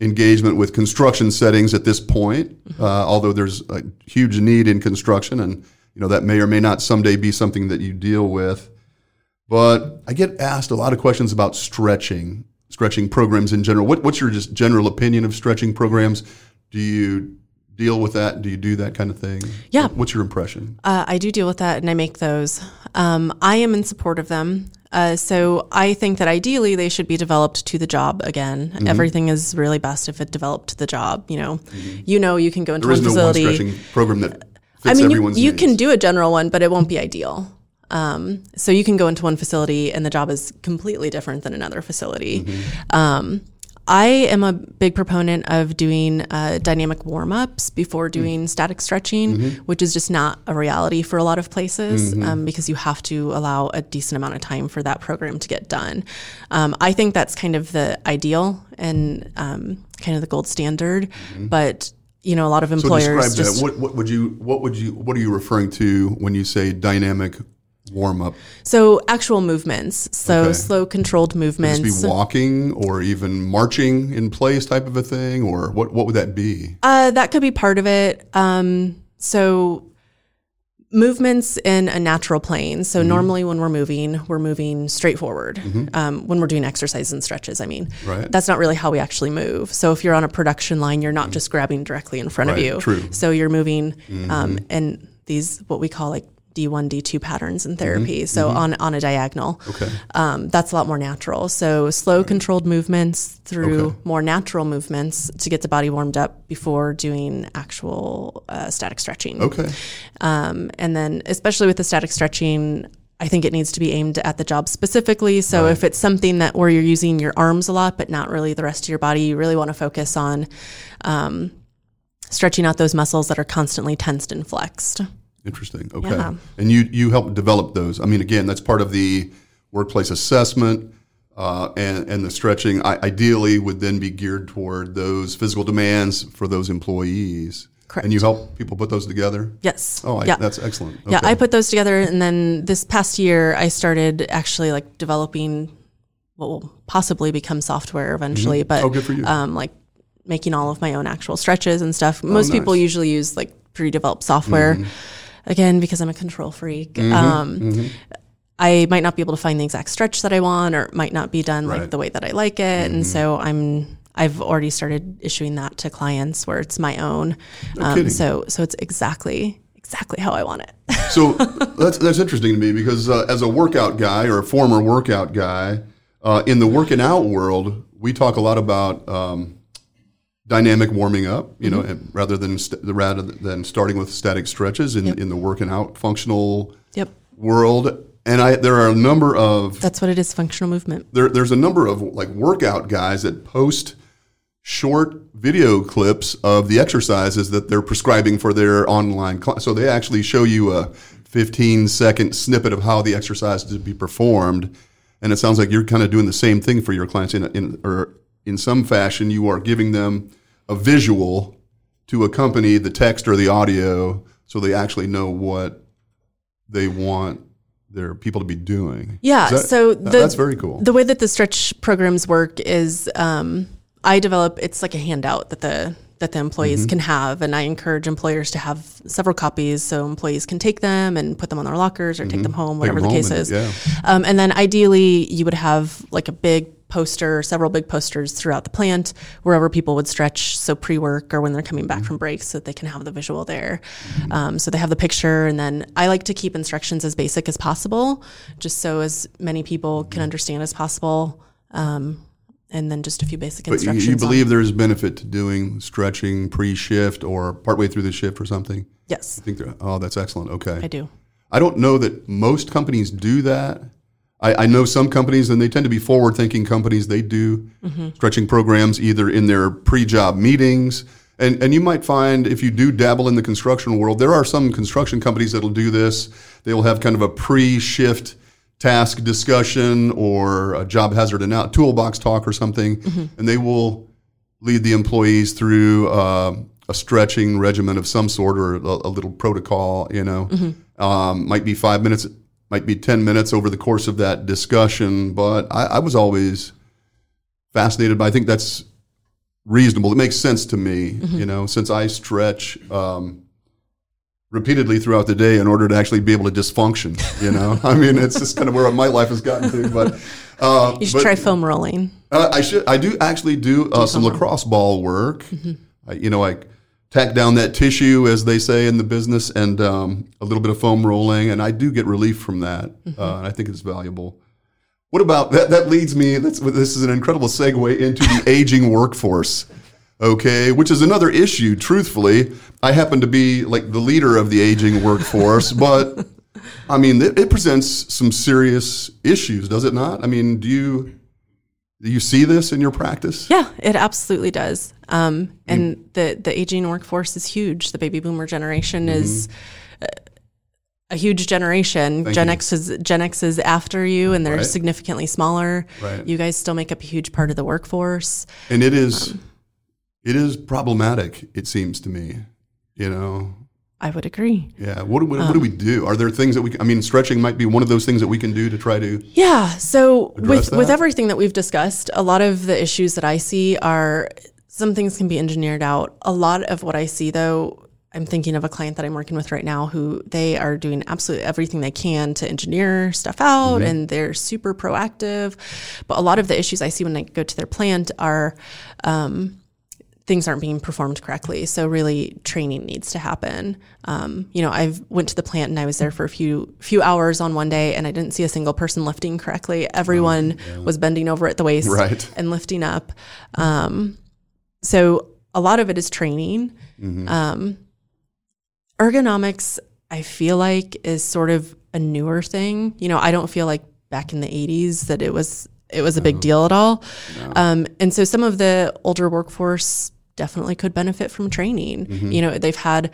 engagement with construction settings at this point. Uh, although there's a huge need in construction, and you know that may or may not someday be something that you deal with. But I get asked a lot of questions about stretching, stretching programs in general. What, what's your just general opinion of stretching programs? Do you deal with that? Do you do that kind of thing? Yeah. What's your impression? Uh, I do deal with that, and I make those. Um, I am in support of them. Uh, so I think that ideally they should be developed to the job again. Mm-hmm. Everything is really best if it developed to the job. You know, you know, you can go into Mm-hmm. There is no one facility. stretching program that I mean, you, you can do a general one, but it won't be ideal. Um, so you can go into one facility and the job is completely different than another facility. Mm-hmm. Um, I am a big proponent of doing uh, dynamic warm ups before Mm. doing static stretching, Mm-hmm. which is just not a reality for a lot of places um, because you have to allow a decent amount of time for that program to get done. Um, I think that's kind of the ideal and um, kind of the gold standard, but you know, a lot of Mm-hmm. So employers describe that. What, what would you? What would you? What are you referring to when you say dynamic warm up? So actual movements, so Okay. slow controlled movements. be walking or even marching in place type of a thing, or what? What would that be? Uh, that could be part of it. Um, so movements in a natural plane. So normally when we're moving, we're moving straight forward. Um, when we're doing exercise and stretches, I mean, Right. that's not really how we actually move. So if you're on a production line, you're not just grabbing directly in front Right, of you. true. So you're moving, um, and these what we call like D1, D2 patterns in therapy. So on on a diagonal. Okay. um, that's a lot more natural. So slow, controlled movements through Okay. more natural movements to get the body warmed up before doing actual uh, static stretching. Okay. Um, and then, especially with the static stretching, I think it needs to be aimed at the job specifically. So if it's something that where you're using your arms a lot, but not really the rest of your body, you really want to focus on um, stretching out those muscles that are constantly tensed and flexed. Interesting. Okay. Yeah. And you you help develop those. I mean, again, that's part of the workplace assessment uh, and and the stretching. I, ideally, would then be geared toward those physical demands for those employees. Correct. And you help people put those together. Yes. Oh, I, yeah. that's excellent. Yeah, I put those together, and then this past year, I started actually like developing what will possibly become software eventually. But Oh, good for you. um, like making all of my own actual stretches and stuff. Most people nice. usually use like pre-developed software. Mm-hmm. Again because I'm a control freak. Um, I might not be able to find the exact stretch that I want, or it might not be done Right. like the way that I like it, and so I'm. I've already started issuing that to clients where it's my own. um, so so it's exactly exactly how I want it. (laughs) So that's that's interesting to me because uh, as a workout guy or a former workout guy, uh, in the working out world, we talk a lot about um, dynamic warming up. You know, mm-hmm. and rather than st- rather than starting with static stretches in, in the working out functional yep, world. And I there are a number of that's what it is. Functional movement. there, there's a number of like workout guys that post short video clips of the exercises that they're prescribing for their online class. So they actually show you a 15 second snippet of how the exercise is to be performed. And it sounds like you're kind of doing the same thing for your clients in, in or in some fashion. You are giving them a visual to accompany the text or the audio, so they actually know what they want their people to be doing. Yeah, that- so the- that's very cool. The way that the stretch programs work is um, I develop it's like a handout that the that the employees Mm-hmm. can have, and I encourage employers to have several copies so employees can take them and put them on their lockers or take them home, whatever the home case and- is. yeah. Um, and then ideally, you would have like a big poster, several big posters throughout the plant, wherever people would stretch. So pre work or when they're coming back from breaks, so that they can have the visual there. Um, so they have the picture, and then I like to keep instructions as basic as possible, just so as many people can understand as possible. Um, and then just a few basic But you, instructions. you believe there's benefit to doing stretching pre-shift or partway through the shift or something? yes, I think oh, that's excellent. Okay. I do. I don't know that most companies do that. I, I know some companies, and they tend to be forward-thinking companies. They do stretching programs either in their pre-job meetings, and and you might find if you do dabble in the construction world, there are some construction companies that'll do this. They will have kind of a pre-shift task discussion or a job hazard and out toolbox talk or something, and they will lead the employees through uh, a stretching regimen of some sort or a, a little protocol. You know, um, might be five minutes, might be ten minutes over the course of that discussion. But I, I was always fascinated by. I think that's reasonable. It makes sense to me. You know, since I stretch. Um, repeatedly throughout the day in order to actually be able to dysfunction, you know (laughs) i mean it's just kind of where my life has gotten to but uh, You should but- try foam rolling. uh, I should. I do actually do uh, some lacrosse ball work. I, you know, I tack down that tissue, as they say in the business, and um, a little bit of foam rolling, and I do get relief from that. Uh, and I think it's valuable. What about that? That leads me. That's, this is an incredible segue into the (laughs) aging workforce. Okay, which is another issue. Truthfully, I happen to be like the leader of the aging workforce, (laughs) but I mean, it, it presents some serious issues, does it not? I mean, do you do you see this in your practice? Yeah, it absolutely does. Um, and the the aging workforce is huge. The baby boomer generation is uh, a huge generation. Mm-hmm. Thank Gen you. X is Gen X is after you, and they're Right. significantly smaller. Right. You guys still make up a huge part of the workforce. And it is, it is problematic. It seems to me. You know, I would agree. yeah. What, do- what, what do we do? Are there things that we? I mean, stretching might be one of those things that we can do to try to. Yeah. So with with everything that we've discussed, a lot of the issues that I see are some things can be engineered out. A lot of what I see though, I'm thinking of a client that I'm working with right now who they are doing absolutely everything they can to engineer stuff out Mm-hmm. and they're super proactive. But a lot of the issues I see when I go to their plant are um, things aren't being performed correctly. So really, training needs to happen. Um, you know, I went to the plant and I was there for a few few hours on one day, and I didn't see a single person lifting correctly. Everyone was bending over at the waist Right. and lifting up. Um, so a lot of it is training. Mm-hmm. Um, ergonomics, I feel like, is sort of a newer thing. You know, I don't feel like back in the '80s that it was it was a big deal at all. Um, and so some of the older workforce definitely could benefit from training. Mm-hmm. You know, they've had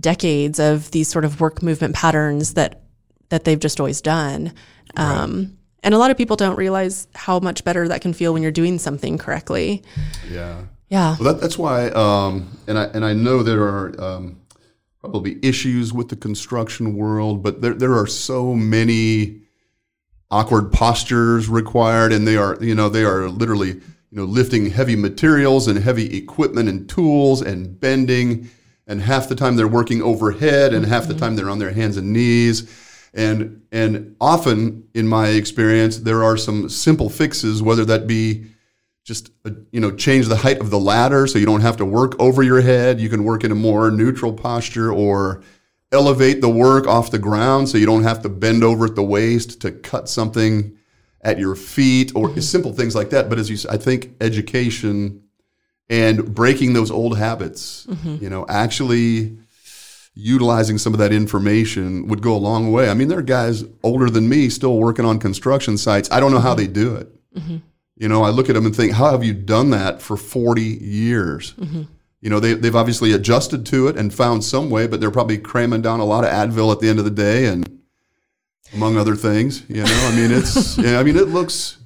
decades of these sort of work movement patterns that that they've just always done. Um, And a lot of people don't realize how much better that can feel when you're doing something correctly. Yeah. Yeah. Well, that, that's why, um, and I and I know there are um, probably issues with the construction world, but there there are so many awkward postures required, and they are you know they are literally you know lifting heavy materials and heavy equipment and tools and bending, and half the time they're working overhead, and half the time they're on their hands and knees. And and often, in my experience, there are some simple fixes, whether that be just uh, you know change the height of the ladder so you don't have to work over your head. You can work in a more neutral posture, or elevate the work off the ground so you don't have to bend over at the waist to cut something at your feet, or mm-hmm. simple things like that. But as you, i think education and breaking those old habits, mm-hmm. you know, actually utilizing some of that information would go a long way. I mean, there are guys older than me still working on construction sites. I don't know how mm-hmm. they do it. You know, I look at them and think, how have you done that for 40 years? You know, they, they've obviously adjusted to it and found some way, but they're probably cramming down a lot of Advil at the end of the day and among other things, you know, I mean, it's, (laughs) yeah, I mean, it looks,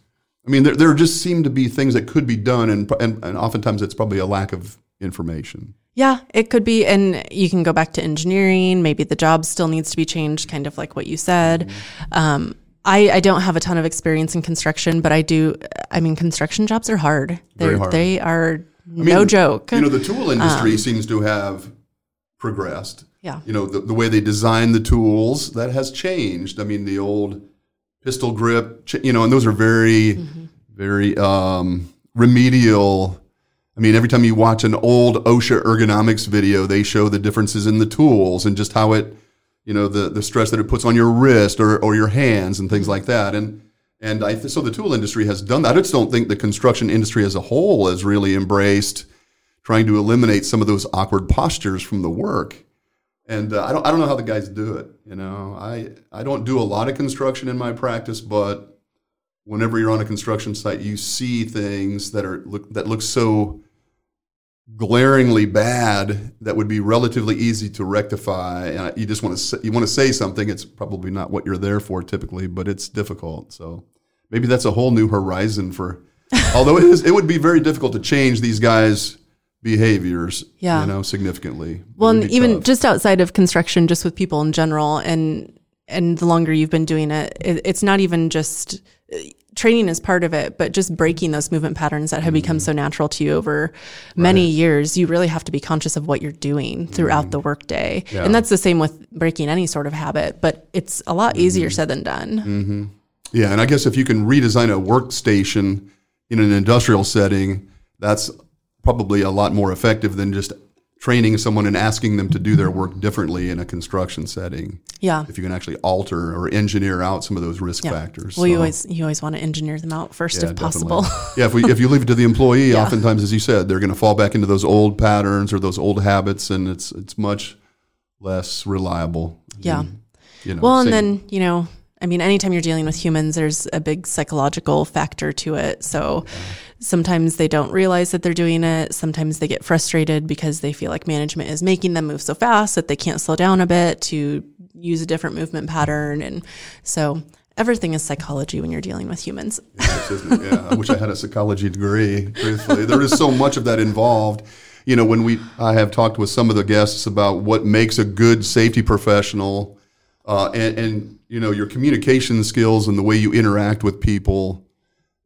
I mean, there, there just seem to be things that could be done and, and, and oftentimes it's probably a lack of information. Yeah, it could be. And you can go back to engineering. Maybe the job still needs to be changed, kind of like what you said. Um, I, I don't have a ton of experience in construction, but I do. I mean, construction jobs are hard. They're, Very hard. They are no joke. You know, the tool industry seems to have progressed. Yeah. You know, the, the way they design the tools, that has changed. I mean, the old pistol grip, you know, and those are very, very um, remedial. I mean, every time you watch an old OSHA ergonomics video, they show the differences in the tools and just how it, you know, the, the stress that it puts on your wrist or, or your hands and things like that. And and I th- so the tool industry has done that. I just don't think the construction industry as a whole has really embraced trying to eliminate some of those awkward postures from the work. And uh, I don't I don't know how the guys do it. You know, I I don't do a lot of construction in my practice, but whenever you're on a construction site, you see things that are look that look so glaringly bad that would be relatively easy to rectify. And you just want to say, you want to say something. It's probably not what you're there for typically, but it's difficult. So maybe that's a whole new horizon for. (laughs) although it is, it would be very difficult to change these guys' behaviors. Yeah. you know, significantly. Well, and even tough. just outside of construction, just with people in general, and and the longer you've been doing it, it it's not even just training is part of it, but just breaking those movement patterns that have become so natural to you over many years, you really have to be conscious of what you're doing throughout mm. the workday. Yeah. And that's the same with breaking any sort of habit, but it's a lot mm-hmm. easier said than done. Mm-hmm. Yeah, and I guess if you can redesign a workstation in an industrial setting, that's probably a lot more effective than just training someone and asking them to do their work differently in a construction setting. Yeah. If you can actually alter or engineer out some of those risk Yeah. factors. Well, you always you always want to engineer them out first yeah, if possible. (laughs) yeah, if, we, if you leave it to the employee, Yeah. oftentimes, as you said, they're going to fall back into those old patterns or those old habits, and it's it's much less reliable. Yeah. than, you know, Well, and say- then, you know, I mean, anytime you're dealing with humans, there's a big psychological factor to it. So sometimes they don't realize that they're doing it. Sometimes they get frustrated because they feel like management is making them move so fast that they can't slow down a bit to use a different movement pattern. And so everything is psychology when you're dealing with humans. Yes. Yeah, I wish I had a psychology degree. Truthfully, there is so much of that involved. You know, when we I have talked with some of the guests about what makes a good safety professional, uh, and, and you know your communication skills and the way you interact with people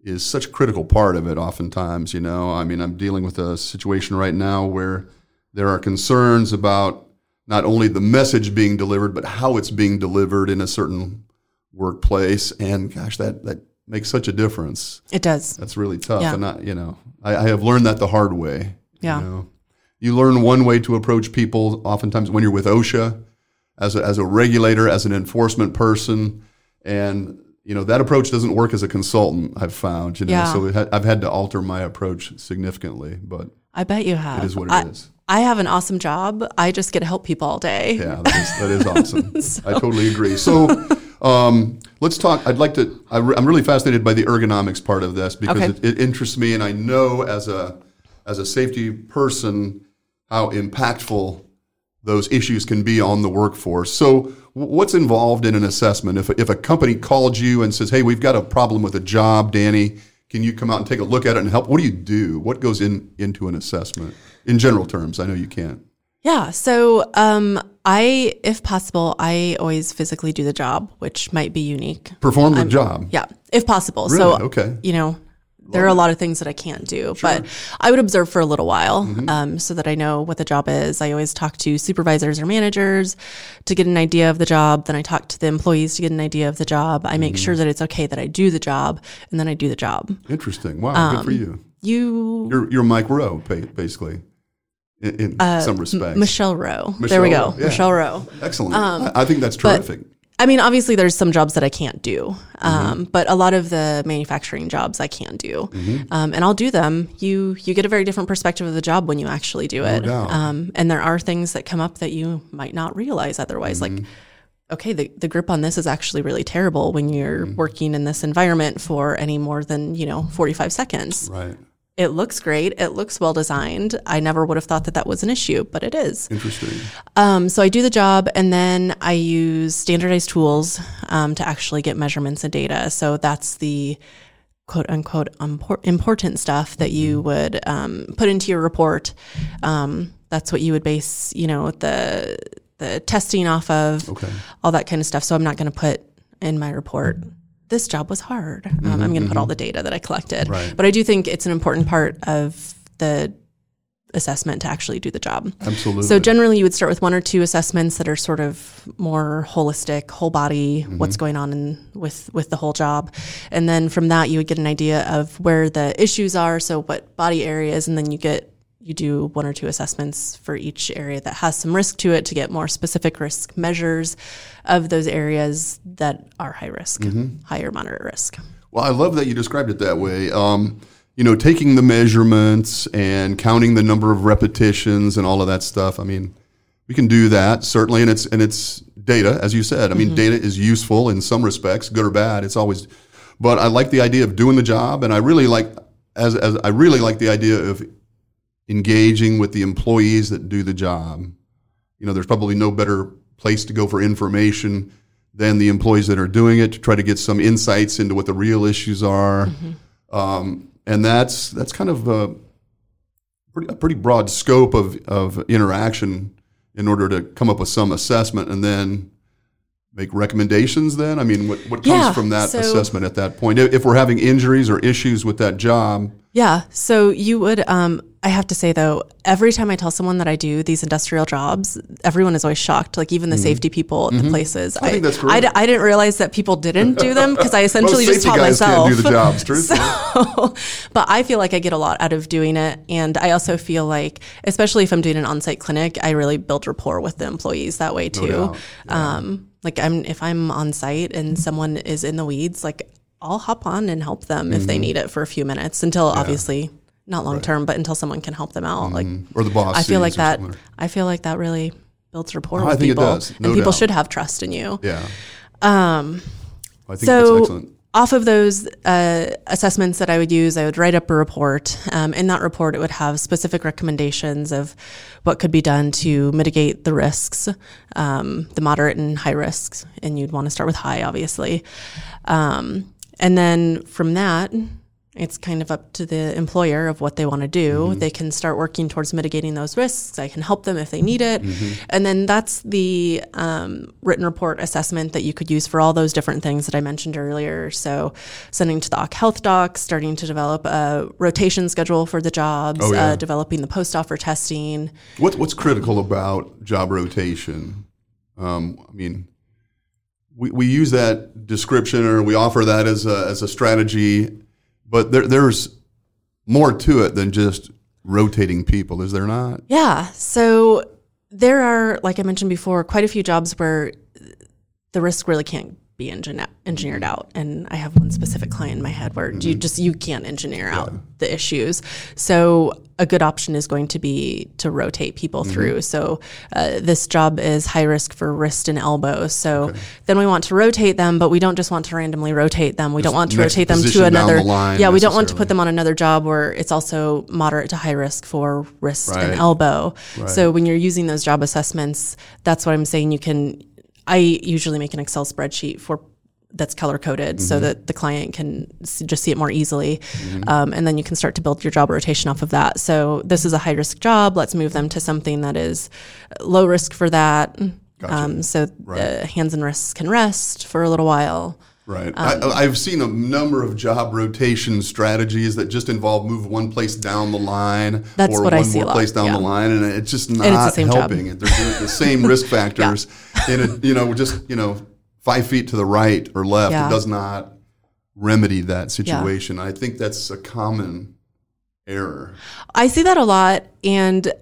is such a critical part of it. Oftentimes, you know, I mean, I'm dealing with a situation right now where there are concerns about not only the message being delivered, but how it's being delivered in a certain workplace. And gosh, that that makes such a difference. It does. That's really tough. Yeah. And I, you know, I, I have learned that the hard way. Yeah. You, know? you learn one way to approach people. Oftentimes, when you're with OSHA, as a, as a regulator, as an enforcement person, and you know that approach doesn't work as a consultant. I've found. You know, Yeah. so ha- I've had to alter my approach significantly. But I bet you have. it is what I, it is. I have an awesome job. I just get to help people all day. Yeah, that is, that is awesome. (laughs) I totally agree. So um, let's talk. I'd like to. I re, I'm really fascinated by the ergonomics part of this because Okay. it, it interests me, and I know as a as a safety person how impactful those issues can be on the workforce. So, what's involved in an assessment? If if a company called you and says, "Hey, we've got a problem with a job, Danny." Can you come out and take a look at it and help? What do you do? What goes in into an assessment in general terms? I know you can't. Yeah. So, um, I, if possible, I always physically do the job, which might be unique. Perform the job. Yeah, if possible. Really? So, Okay. you know, there are a lot of things that I can't do, but I would observe for a little while Mm-hmm. um, so that I know what the job is. I always talk to supervisors or managers to get an idea of the job. Then I talk to the employees to get an idea of the job. I make Mm-hmm. sure that it's okay that I do the job, and then I do the job. Interesting. Wow, Um, good for you. You, You're you're Mike Rowe, basically, in, in some respects. Uh, Michelle Rowe. there we go, yeah. Michelle Rowe. Excellent. I, I think that's Um, terrific. I mean, obviously, there's some jobs that I can't do, Mm-hmm. um, but a lot of the manufacturing jobs I can do, Mm-hmm. um, and I'll do them. You you get a very different perspective of the job when you actually do it, doubt. um, and there are things that come up that you might not realize otherwise. Mm-hmm. Like, okay, the the grip on this is actually really terrible when you're Mm-hmm. working in this environment for any more than you know 45 seconds. Right. It looks great. It looks well designed. I never would have thought that that was an issue, but it is. Interesting. Um, so I do the job, and then I use standardized tools um, to actually get measurements and data. So that's the quote unquote impor- important stuff that you would um, put into your report. Um, that's what you would base, you know, the the testing off of, Okay. all that kind of stuff. So I'm not going to put in my report. This job was hard. Um, I'm going to put all the data that I collected, Right. but I do think it's an important part of the assessment to actually do the job. Absolutely. So generally, you would start with one or two assessments that are sort of more holistic, whole body, Mm-hmm. what's going on in, with with the whole job, and then from that you would get an idea of where the issues are. So what body areas, and then you get you do one or two assessments for each area that has some risk to it to get more specific risk measures of those areas that are high risk, Mm-hmm. higher moderate risk. Well, I love that you described it that way. Um, you know, taking the measurements and counting the number of repetitions and all of that stuff. I mean, we can do that certainly, and it's and it's data, as you said. I mean, data is useful in some respects, good or bad. It's always, but I like the idea of doing the job, and I really like as as I really like the idea of engaging with the employees that do the job. You know, there's probably no better place to go for information than the employees that are doing it to try to get some insights into what the real issues are. Um, and that's that's kind of a pretty, a pretty broad scope of, of interaction in order to come up with some assessment and then make recommendations then i mean what, what comes Yeah, from that so- assessment at that point if if we're having injuries or issues with that job Yeah. So you would, um, I have to say though, every time I tell someone that I do these industrial jobs, everyone is always shocked. Like even the safety people at the places. Mm-hmm. I think that's I, correct. d- I didn't realize that people didn't do them because I (laughs) essentially just taught guys myself. can't do the jobs (laughs) truthfully. So, (laughs) but I feel like I get a lot out of doing it. And I also feel like, especially if I'm doing an on site clinic, I really build rapport with the employees that way too. doubt. Um, like I'm, if I'm on site and someone is in the weeds, like I'll hop on and help them if they Mm-hmm. need it for a few minutes until obviously not long term, but until someone can help them out. Like or the boss I feel like that. I feel like that really builds rapport Oh, I with people. does, no and people should have trust in you. yeah Um, i think that's so excellent off of those uh, assessments that I would use, I would write up a report. Um, in that report, it would have specific recommendations of what could be done to mitigate the risks, um, the moderate and high risks, and you'd want to start with high, obviously. Um, and then from that, it's kind of up to the employer of what they want to do. They can start working towards mitigating those risks. I can help them if they need it. And then that's the um, written report assessment that you could use for all those different things that I mentioned earlier. So, sending to the OC Health Doc, starting to develop a rotation schedule for the jobs, Oh, yeah. uh, developing the post offer testing. What, what's critical about job rotation? Um, I mean, we, we use that description or we offer that as a, as a strategy, but there, there's more to it than just rotating people, is there not? Yeah. So there are, like I mentioned before, quite a few jobs where the risk really can't be engin- engineered out. And I have one specific client in my head where you just you can't engineer out the issues. So a good option is going to be to rotate people through. So uh, this job is high risk for wrist and elbow. So then we want to rotate them, but we don't just want to randomly rotate them. We don't want to rotate them to another. yeah, we don't want to put them on another job where it's also moderate to high risk for wrist Right. and elbow. So when you're using those job assessments, that's what I'm saying. You can. I usually make an Excel spreadsheet for that's color coded so Mm-hmm. that the client can s- just see it more easily, um, and then you can start to build your job rotation off of that. So this is a high risk job. Let's move them to something that is low risk for that. Um, so the hands and wrists can rest for a little while. Right. Um, I, I've seen a number of job rotation strategies that just involve move one place down the line That's or what I one see a more place down yeah. the line, and it's just it's not the same job. helping. They're doing the same (laughs) risk factors in a you know just you know five feet to the right or left. Yeah. It does not remedy that situation. I think that's a common error. I see that a lot, and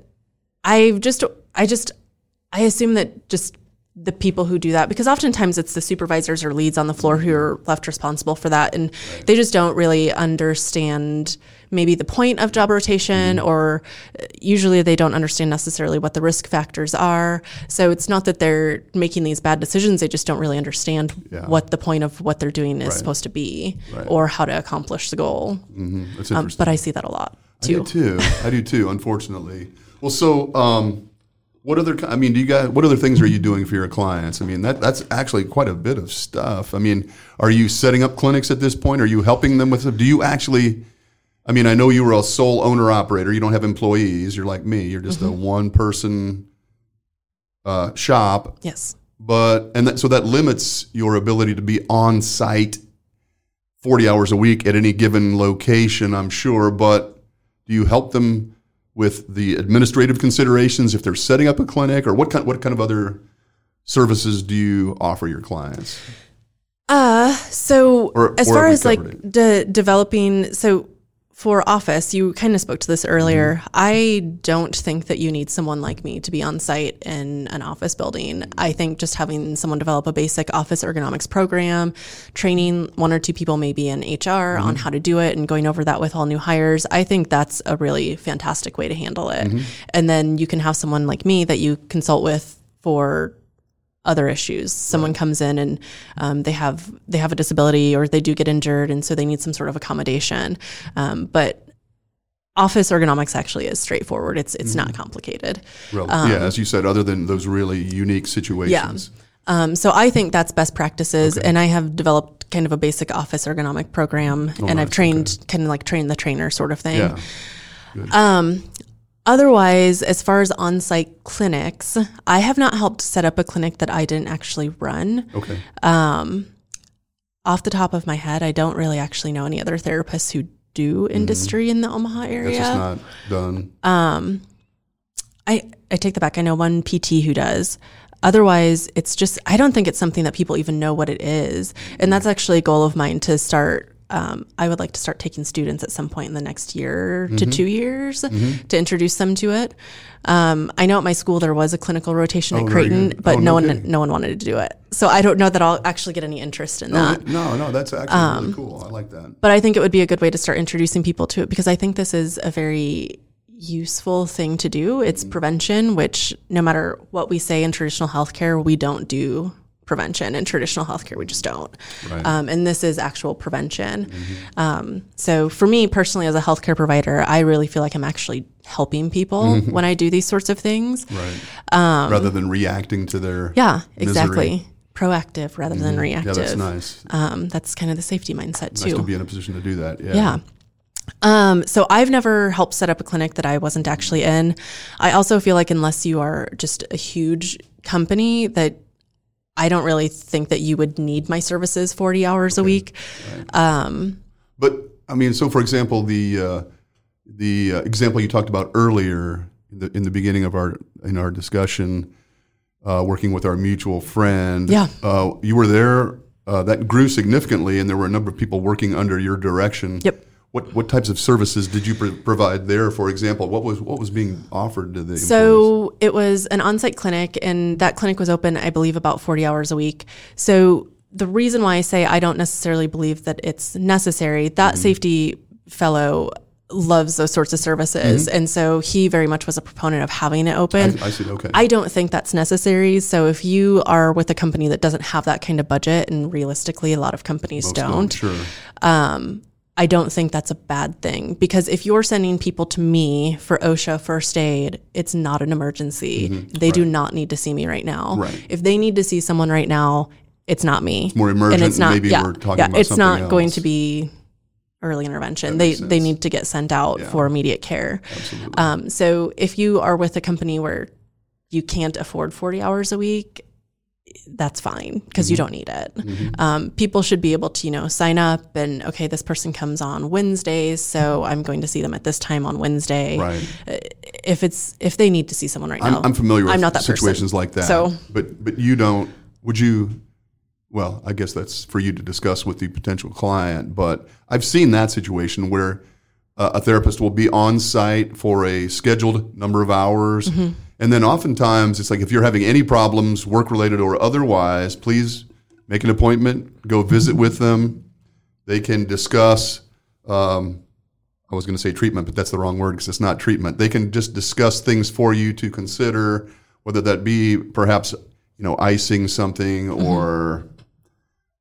I just, I just, I assume that just the people who do that, because oftentimes it's the supervisors or leads on the floor who are left responsible for that, and they just don't really understand maybe the point of job rotation, or uh, usually they don't understand necessarily what the risk factors are. So it's not that they're making these bad decisions; they just don't really understand Yeah. what the point of what they're doing is supposed to be, Right. or how to accomplish the goal. hmm That's Um, but I see that a lot too I do too. too. I do too. Unfortunately. Well, so um, what other? I mean, do you guys? What other things are you doing for your clients? I mean, that that's actually quite a bit of stuff. I mean, are you setting up clinics at this point? Are you helping them with? Do you actually? I mean, I know you were a sole owner operator. You don't have employees. You're like me. You're just a one person uh, shop. Yes. But and that, so that limits your ability to be on site 40 hours a week at any given location, I'm sure. But do you help them with the administrative considerations if they're setting up a clinic, or what kind what kind of other services do you offer your clients? Uh, so Or- as or far as like de- developing, so for office, you kind of spoke to this earlier. Mm-hmm. I don't think that you need someone like me to be on site in an office building. I think just having someone develop a basic office ergonomics program, training one or two people maybe in HR on Mm-hmm. how to do it and going over that with all new hires, I think that's a really fantastic way to handle it. Mm-hmm. And then you can have someone like me that you consult with for other issues. Someone comes in and um, they have they have a disability or they do get injured, and so they need some sort of accommodation. Um, but office ergonomics actually is straightforward. It's it's not complicated. Rel- yeah, as you said, other than those really unique situations. Um, so I think that's best practices, and I have developed kind of a basic office ergonomic program, and I've nice, trained kind of like train the trainer sort of thing. Yeah. Otherwise, as far as on site clinics, I have not helped set up a clinic that I didn't actually run. Okay. Um, off the top of my head, I don't really actually know any other therapists who do mm-hmm. industry in the Omaha area. just not done. Um, I, I take that back. I know one PT who does. Otherwise, it's just, I don't think it's something that people even know what it is. And mm-hmm. that's actually a goal of mine to start. Um, I would like to start taking students at some point in the next year to Mm-hmm. two years to introduce them to it. Um, I know at my school there was a clinical rotation Oh, at Creighton, but Oh, no no one no one wanted to do it. So I don't know that I'll actually get any interest in no, that. no, no, that's actually Um, really cool. I like that. but I think it would be a good way to start introducing people to it because I think this is a very useful thing to do. It's Mm-hmm. prevention, which no matter what we say in traditional healthcare, we don't do prevention in traditional healthcare. We just don't. Right. Um, and this is actual prevention. Um, so for me personally, as a healthcare provider, I really feel like I'm actually helping people Mm-hmm. when I do these sorts of things. Right. Rather than reacting to their um, Yeah, misery. exactly. Proactive rather than reactive. Yeah, that's nice. Um, that's kind of the safety mindset Nice too. to be in a position to do that. Yeah. Yeah. Um, so I've never helped set up a clinic that I wasn't actually in. I also feel like unless you are just a huge company that I don't really think that you would need my services 40 hours a week. But I mean, so for example, the uh, the uh, example you talked about earlier in the, in the beginning of our in our discussion, uh, working with our mutual friend. Yeah. Uh, you were there. Uh, that grew significantly, and there were a number of people working under your direction. Yep. What what types of services did you pro- provide there? For example, what was what was being offered to the employees? So it was an on-site clinic, and that clinic was open, I believe, about 40 hours a week. So the reason why I say I don't necessarily believe that it's necessary, that mm-hmm. safety fellow loves those sorts of services, mm-hmm. and so he very much was a proponent of having it open. I see. Okay. I don't think that's necessary. So if you are with a company that doesn't have that kind of budget, and realistically, a lot of companies Most don't, Sure. Um, I don't think that's a bad thing because if you're sending people to me for OSHA first aid, it's not an emergency. They do not need to see me right now. Mm-hmm. Right. If they need to see someone right now, it's not me. It's more emergent, and it's not. maybe yeah, we're talking yeah, about it's not something going to be early intervention. They they need to get sent out for immediate care. Absolutely. Um, so if you are with a company where you can't afford 40 hours a week, that's fine because you don't need it. Um, people should be able to, you know, sign up and okay, this person comes on Wednesdays, so I'm going to see them at this time on Wednesday. Right. Uh, If it's if they need to see someone right I'm, now, I'm familiar with I'm not that situations person. like that. So but but you don't. Would you? Well, I guess that's for you to discuss with the potential client. But I've seen that situation where uh, a therapist will be on site for a scheduled number of hours, Mm-hmm. And then oftentimes it's like if you're having any problems, work related or otherwise, please make an appointment, go visit with them. They can discuss. Um, I was going to say treatment, but that's the wrong word because it's not treatment. They can just discuss things for you to consider, whether that be perhaps you know icing something or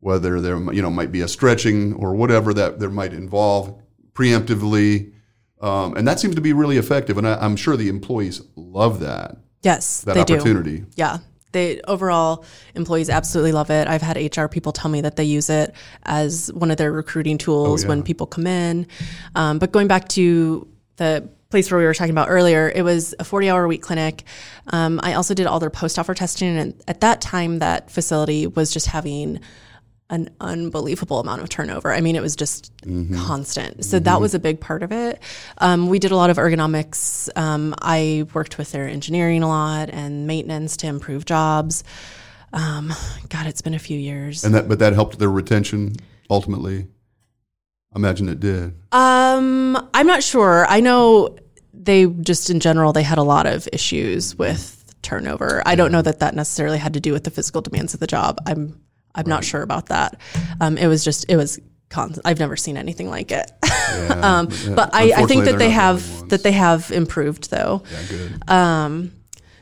whether there you know might be a stretching or whatever that there might involve preemptively, um, and that seems to be really effective. And I, I'm sure the employees love that yes, that they do. opportunity. Yeah. They overall employees absolutely love it. I've had HR people tell me that they use it as one of their recruiting tools when people come in. Um, but going back to the place where we were talking about earlier, it was a 40 hour week clinic. Um, I also did all their post offer testing. And at that time, that facility was just having an unbelievable amount of turnover. I mean, it was just constant. So that was a big part of it. Um, we did a lot of ergonomics. Um, I worked with their engineering a lot and maintenance to improve jobs. Um, God, it's been a few years. And that, but that helped their retention ultimately. I imagine it did. Um, I'm not sure. I know they just in general they had a lot of issues with turnover. I don't know that that necessarily had to do with the physical demands of the job. I'm I'm not sure about that. Um, it was just it was constant. I've never seen anything like it. Yeah, (laughs) um, yeah. but I, I think that they're the have that they have improved though. Yeah, good. Um,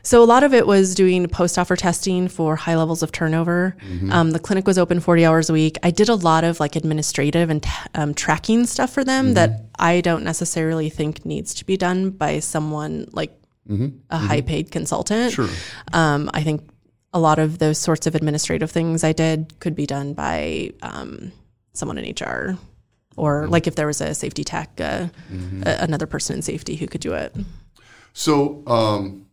so a lot of it was doing post offer testing for high levels of turnover. Mm-hmm. Um, the clinic was open 40 hours a week. I did a lot of like administrative and um, tracking stuff for them that Mm-hmm. I don't necessarily think needs to be done by someone like a high paid consultant. Mm-hmm. Sure. Um, I think a lot of those sorts of administrative things I did could be done by um, someone in HR. Or Mm-hmm. like if there was a safety tech, uh, a- another person in safety who could do it. So um,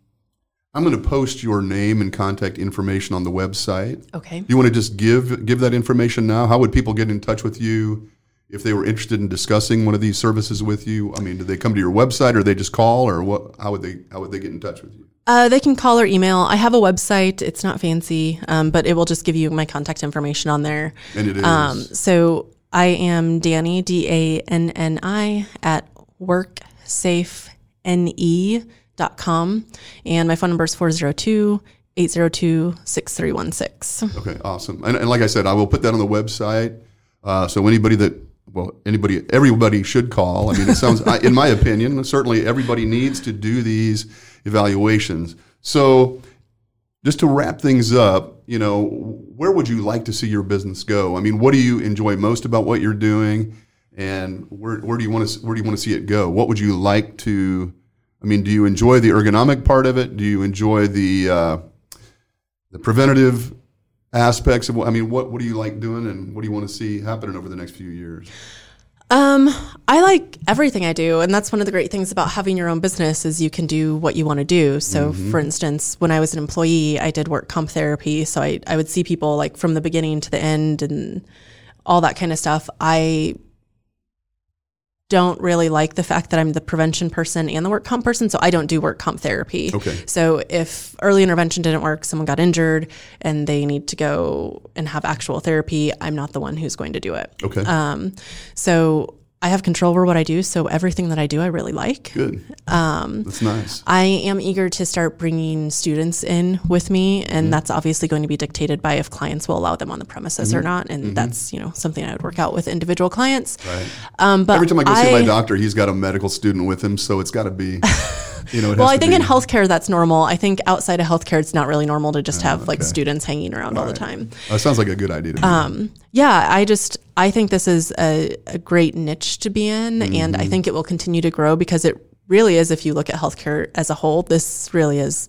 I'm going to post your name and contact information on the website. Okay. You want to just give give that information now? How would people get in touch with you if they were interested in discussing one of these services with you? I mean, do they come to your website or they just call or what? How would they how would they get in touch with you? Uh, they can call or email. I have a website. It's not fancy, um, but it will just give you my contact information on there. And it is Um, so I am Danny, D A N N I, at worksafene.com. And my phone number is 402 802 6316. okay, awesome. And, and like I said, I will put that on the website. Uh, so anybody that well, anybody, everybody should call. I mean, it sounds, I, in my opinion, certainly everybody needs to do these evaluations. So, just to wrap things up, you know, where would you like to see your business go? I mean, what do you enjoy most about what you're doing, and where, where do you want to where do you want to see it go? What would you like to? I mean, do you enjoy the ergonomic part of it? Do you enjoy the uh, the preventative aspects of what? I mean, what what do you like doing, and what do you want to see happening over the next few years? Um, I like everything I do, and that's one of the great things about having your own business is you can do what you want to do. So, for instance, when I was an employee, I did work comp therapy, so I I would see people like from the beginning to the end and all that kind of stuff. I don't really like the fact that I'm the prevention person and the work comp person, so I don't do work comp therapy. Okay. So if early intervention didn't work, someone got injured and they need to go and have actual therapy, I'm not the one who's going to do it. Okay, Um, so I have control over what I do. So everything that I do, I really like. good. Um, That's nice. I am eager to start bringing students in with me, and that's obviously going to be dictated by if clients will allow them on the premises or not. And that's you know something I would work out with individual clients. Right. Um, but Every time I go see my doctor, he's got a medical student with him, so it's got to be, (laughs) you know. Well, I think in healthcare that's normal. I think outside of healthcare, it's not really normal to just have like students hanging around all the time. Uh, sounds like a good idea to me. Um, yeah, I just I think this is a, a great niche to be in, and I think it will continue to grow because it really is. If you look at healthcare as a whole, this really is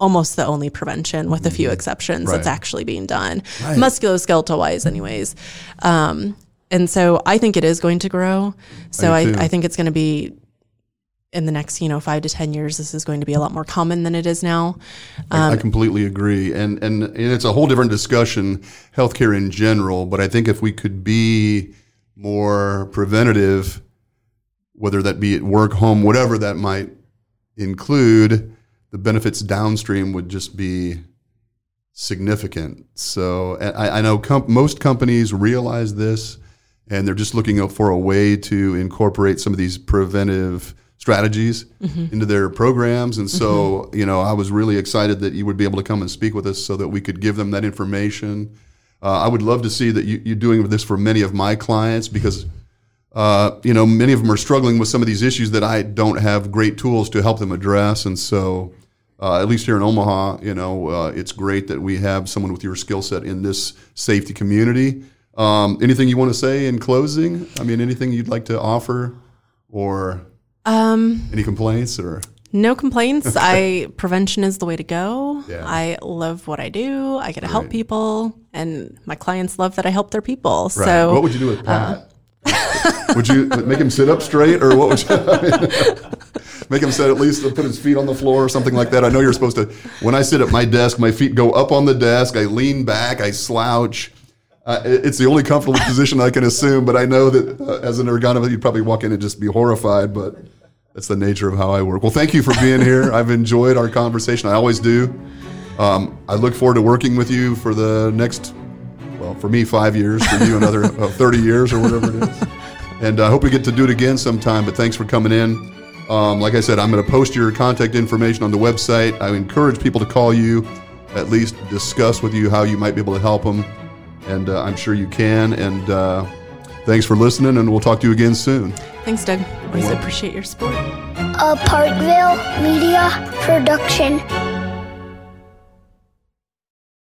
almost the only prevention, with a few exceptions, that's actually being done, Right. musculoskeletal wise, anyways. Um, and so I think it is going to grow. So I I. I think it's going to be in the next, you know, five to 10 years, this is going to be a lot more common than it is now. I, I um, completely agree. And, and, and it's a whole different discussion, healthcare in general. But I think if we could be more preventative, whether that be at work, home, whatever that might include, the benefits downstream would just be significant. So I, I know com- most companies realize this, and they're just looking for a way to incorporate some of these preventive strategies mm-hmm. into their programs. And so, mm-hmm. you know, I was really excited that you would be able to come and speak with us so that we could give them that information. Uh, I would love to see that you, you're doing this for many of my clients because. Uh, you know, many of them are struggling with some of these issues that I don't have great tools to help them address, and so uh, at least here in Omaha, you know, uh, it's great that we have someone with your skill set in this safety community. Um, anything you want to say in closing? I mean, anything you'd like to offer, or um, any complaints, or no complaints. (laughs) I prevention is the way to go. Yeah. I love what I do. I get to help people, and my clients love that I help their people. Right. So, what would you do with Pat? Uh, would you make him sit up straight, or what would you? (laughs) I mean, make him sit at least put his feet on the floor or something like that. I know you're supposed to. When I sit at my desk, my feet go up on the desk. I lean back. I slouch. Uh, it's the only comfortable (laughs) position I can assume, but I know that uh, as an ergonomist, you'd probably walk in and just be horrified. But that's the nature of how I work. Well, thank you for being here. I've enjoyed our conversation. I always do. Um, I look forward to working with you for the next, well, for me, five years. For you, another uh, (laughs) 30 years or whatever it is. And I hope we get to do it again sometime. But thanks for coming in. Um, like I said, I'm going to post your contact information on the website. I encourage people to call you, at least discuss with you how you might be able to help them. And uh, I'm sure you can. And uh, thanks for listening, and we'll talk to you again soon. Thanks, Doug. Always appreciate your support. A Parkville Media Production.